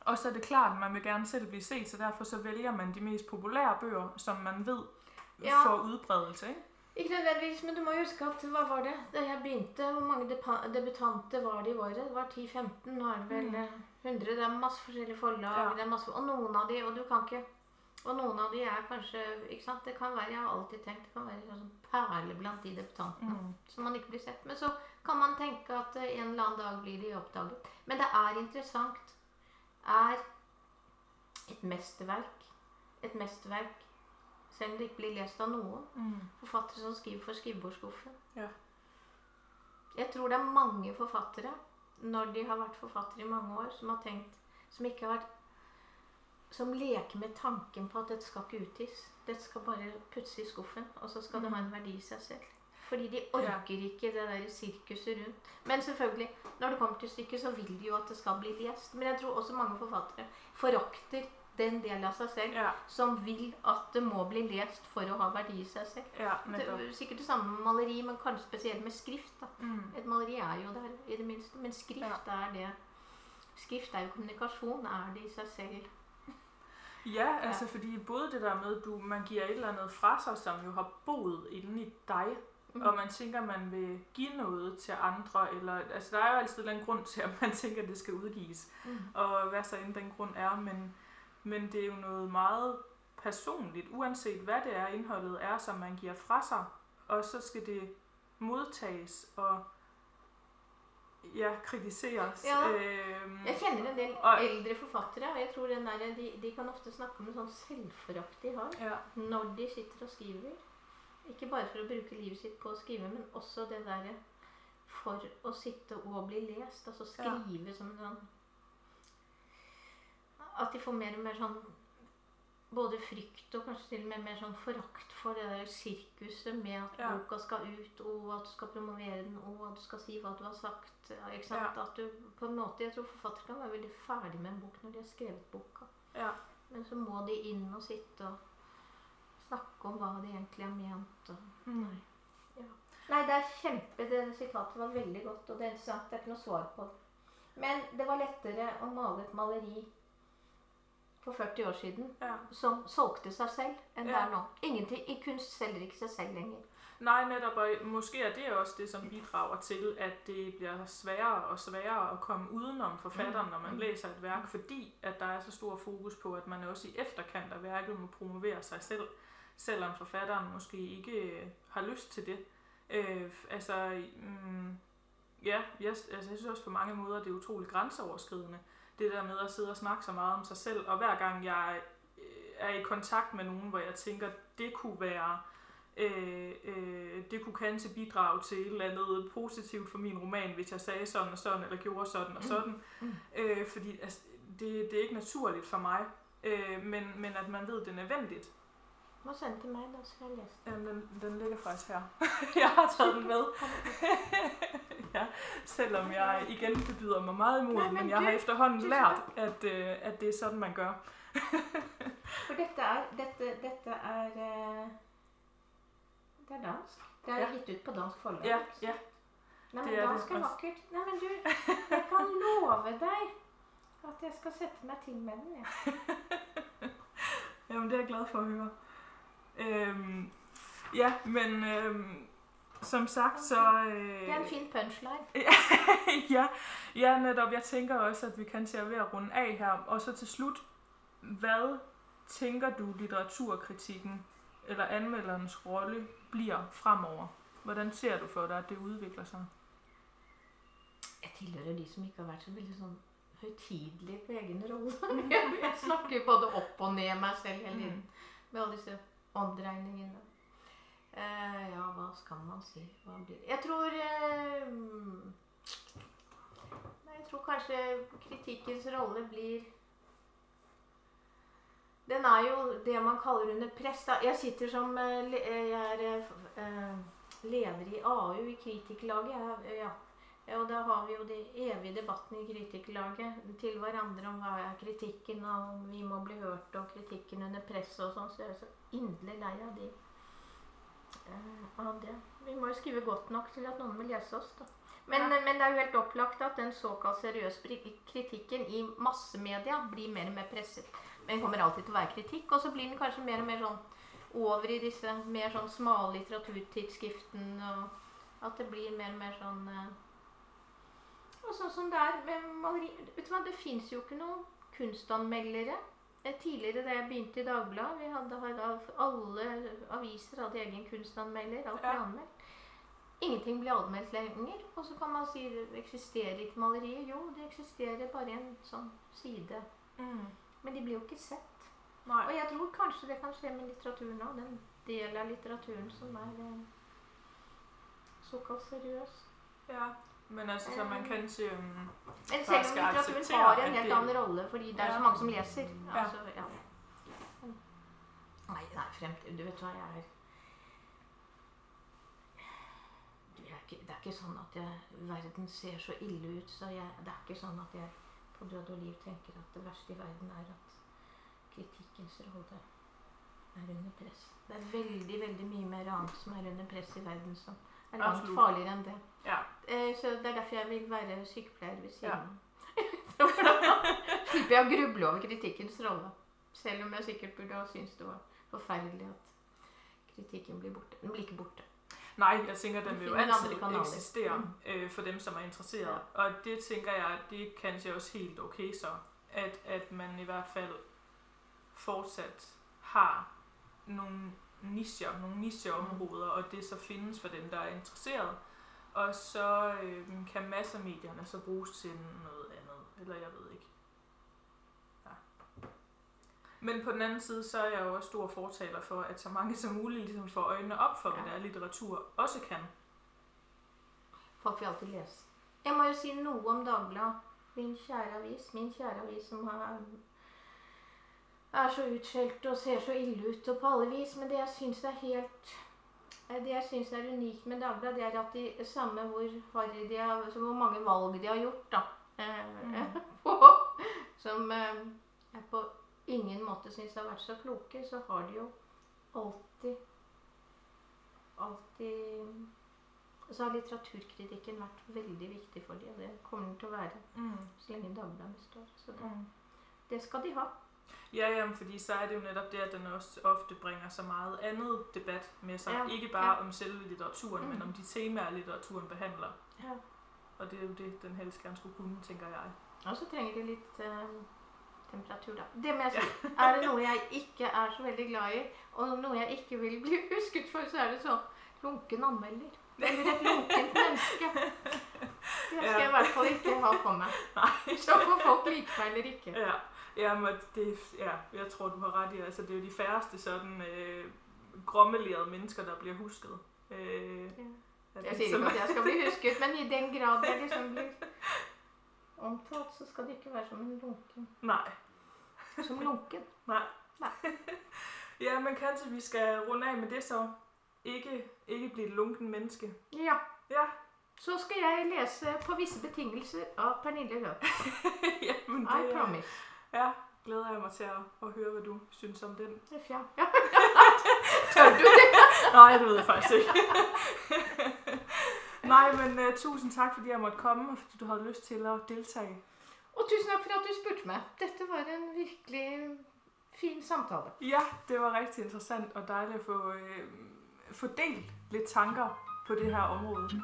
Og så er det klart, at man vil gerne selv blive set, så derfor så vælger man de mest populære bøger, som man ved Ja. får udbredelse. Ikke? Ikke nødvendigvis, men du må huske at hva var det da jeg begynte? Hvor mange debutanter var det i året? Det var 10-15. Nå er det vel Mm. eh, 100. Det er masse forskjellige forlag. Ja. Det er masse, og noen av de, og du kan ikke Og noen av de er kanskje ikke sant? Det kan være, jeg har alltid tenkt, det kan være sånn perle blant de debutantene. Mm. Som man ikke blir sett. Men så kan man tenke at eh, en eller annen dag blir de oppdaget. Men det er interessant. Er et mesterverk et mesterverk selv om det ikke blir lest av noen? Mm. Forfattere som skriver for skrivebordsskuffen. Ja. Jeg tror det er mange forfattere, når de har vært forfattere i mange år, som har tenkt Som ikke har Som leker med tanken på at dette skal ikke utgis. Dette skal bare puttes i skuffen, og så skal det ha en verdi i seg selv. Fordi de orker ikke det der sirkuset rundt. Men selvfølgelig, når det kommer til stykket, så vil de jo at det skal bli lest. Men jeg tror også mange forfattere forakter den delen av seg selv Ja, som vil at det må bli lest for å ha verdi i seg selv. ja, Det er sikkert det samme med maleri, men kanskje spesielt med skrift. Mm. Et maleri er jo der, i det minste. Men skrift er det Skrift er jo kommunikasjon, er det i seg selv. Ja, altså fordi både det der med, at man giver et eller annet fra seg som jo har boet inni i dig, Mm. Og man tænker, man vil give noget til andre, eller altså der er jo altid en eller grund til, at man tænker, at det skal udgives, Mm. og hvad så end den grund er, men, men det er jo noget meget personligt, uanset hvad det er, indholdet er, som man giver fra sig, og så skal det modtages og ja, kritiseres. Ja. Øhm, Jeg kjenner en del Og- eldre forfattere, og jeg tror den der, de, de kan ofte snakke om en sånn selvforakt de har ja, når de sitter og skriver. Ikke bare for å bruke livet sitt på å skrive, men også det derre for å sitte og bli lest. Altså skrive som en sånn At de får mer og mer sånn både frykt og kanskje til og med mer sånn forakt for det der sirkuset med at Ja. boka skal ut, og at du skal promovere den, og at du skal si hva du har sagt. Ikke sant? At du på en måte, Jeg tror forfattere kan være veldig ferdig med en bok når de har skrevet boka. ja, Men så må de inn og sitte og snakke om hva de egentlig har ment. Og... mm. Nei, det er kjempe Det sitatet var veldig godt, og det er sant, Det er ikke noe svar på det. Men det var lettere å male et maleri for 40 år siden ja. som solgte seg selv, enn det er nå. Ingenting i kunst selger ikke seg selv lenger. Nei, nettopp. og måske er det også det, som bidrager til, at det blir sværere og sværere å komme udenom forfatteren, når man leser et verk, fordi at der er så stor fokus på, at man også i efterkant av verket må promovere seg selv, selvom forfatteren måske ikke øh, har lyst til det. Øh, altså, mm, ja, jeg, altså, jeg synes også på mange måder, det er utroligt grænseoverskridende, det der med at sidde og snakke så meget om sig selv, og hver gang jeg øh, er i kontakt med nogen, hvor jeg tænker, det kunne være øh, øh, det kunne kanskje bidrage bidrag til et eller andet positivt for min roman, hvis jeg sagde sådan og sådan, eller gjorde sådan og sådan. Mm. Øh, fordi altså, det, det er ikke naturligt for mig, øh, men, men at man ved, det er nødvendigt. Må sende til meg, da, så jeg lese den. den, den ligger faktisk her. jeg har taget den med. ja, selvom jeg igen bebyder mig meget imod, Nej, men, men jeg jeg har efterhånden det, lært, at, øh, at det er sådan, man gør. For dette er Dette, dette er eh, Det er dansk. Det er Ja. gitt ut på dansk forlag. Ja, ja. Nei, det er det dansk er vakkert. Nei, men du, jeg kan love deg at jeg skal sette meg til med den. Ja. Jamen, det er jeg glad for at høre. Øhm, ja, men øhm, som sagt, så... Øh, Det er en fin punchline. ja, ja, netop. Jeg tænker også, at vi kan til at ved at runde af her. Og så til slut, hvad tænker du litteraturkritikken eller anmelderens rolle bliver fremover? Hvordan ser du for dig, at det udvikler sig? Jeg tilhører de som ikke har vært så veldig sånn høytidelig på egen rolle. Jeg, snakker både opp og ned meg selv hele tiden med alle disse omdreigningene. Eh, ja, hva skal man si? Jeg tror eh, Jeg tror kanskje kritikkens rolle blir Den er jo det man kaller under press. Da. Jeg sitter som eh, eh, Jeg er eh, leder i AU i Kritikerlaget. Ja. Og da har vi jo de evige debattene i kritikerlaget til hverandre om hva er kritikken, og om vi må bli hørt, og kritikken under press og sånn. Så jeg er så inderlig lei av de eh, av det. Vi må jo skrive godt nok til at noen vil lese oss, da. Men, Ja. men det er jo helt opplagt at den såkalt seriøse kritikken i massemedia blir mer og mer presset. Men kommer alltid til å være kritikk, og så blir den kanskje mer og mer sånn over i disse mer sånn smale litteraturtidsskriftene, og at det blir mer og mer sånn eh, og sånn som det er med maleri Vet du hva, det fins jo ikke noen kunstanmeldere. Eh, Tidligere da jeg begynte i Dagbladet, vi hadde, hadde alle aviser hadde egen kunstanmelder. Alt ble anmeldt. Ingenting ble anmeldt lenger. Og så kan man si det eksisterer ikke malerier. Jo, det eksisterer bare en sånn side. Men de blir jo ikke sett. Og jeg tror kanskje det kan skje med litteraturen òg. Den del av litteraturen som er eh, såkalt seriøs. Ja. Men altså, så man kan til... Um, Men selv om litteraturen har en helt annen rolle, fordi det er så mange som leser. Ja. Altså, ja. Nei, nei, fremtid Du vet hva, jeg er Det er ikke sånn at jeg, verden ser så ille ut, så jeg, det er ikke sånn at jeg på død og liv tenker at det verste i verden er at kritikkens rolle er under press. Det er veldig, veldig mye mer annet som er under press i verden som er langt farligere enn det. ja. Eh, Så det er derfor jeg vil være sykepleier ved siden Ja. av. Slipper jeg å gruble over kritikkens rolle. Selv om jeg sikkert burde ha syntes det var forferdelig at kritikken blir borte. Den blir ikke borte. Nei, jeg tænker, den vil jo alltid altid eksistere Mm. øh, for dem, som er interesseret. Og det tænker jeg, det er kanskje også helt okay så, at, at man i hvert fall fortsat har nogle nicher, nogle nicheområder, og det så findes for dem, der er interesseret. Og så øh, kan massemedierne så bruges til noget andet, eller jeg ved ikke. Ja. Men på den anden side, så er jeg jo også stor fortaler for, at så mange som muligt ligesom får øjnene op for, hvad Ja. der er litteratur også kan. Folk vil alltid læse. Jeg må jo si noe om Dagbladet. Min kjære avis. Min kjære avis som har, er så utskjelt og ser så ille ut og på alle vis. Men det jeg syns er helt eh, det jeg synes er unikt med Dagbladet, det er at de samme hvor, harry de har, så hvor mange valg de har gjort, da. eh, Mm. på, som eh, jeg på ingen måte syns har vært så kloke, så har de jo alltid Alltid så har litteraturkritikken vært veldig viktig for dem, og det kommer den til å være Mm. så lenge Dagbladet består. Så det, Mm. det skal de ha. Ja, jamen, fordi så er det jo netop det, at den også ofte bringer så meget andet debat med sig. Ja, Ikke bare ja. om selve litteraturen, Mm. men om de temaer, litteraturen behandler. Ja. Og det er jo det, den helst gerne skulle kunne, tænker jeg. Og så trenger det litt øh, temperatur, da. Det må jeg si. Er det noe jeg ikke er så veldig glad i, og noe jeg ikke vil bli husket for, så er det sånn lunken anmelder. Eller et lunkent menneske. Det skal jeg i hvert fall ikke ha på meg. Så får folk like meg eller ikke. Ja, jamen, det, ja, jeg tror, du har ret i. Altså, det er jo de færreste sådan øh, grommelerede mennesker, der bliver husket. Øh, Ja. Jeg sier ikke at jeg skal bli husket, men i den grad jeg liksom blir omtalt, så skal det ikke være som en lunken. Nej, Som lunken. nej. Nej. ja, men kanskje vi skal runde af med det så. Ikke, ikke blive et lunken menneske. Ja. Ja, Så skal jeg lese på visse betingelser av Pernille Løv. jamen I det er, promise. Ja, glæder jeg mig til at, at høre, hvad du synes om den. Det er fjern. Ja. Tør du det? Nej, det ved jeg faktisk ikke. Nej, men uh, tusind tak, fordi jeg måtte komme, og fordi du havde lyst til at deltage. Og tusen takk for at du spurte meg. Dette var en virkelig fin samtale. Ja, det var rigtig interessant og dejligt at få, øh, få delt lidt tanker på det her område.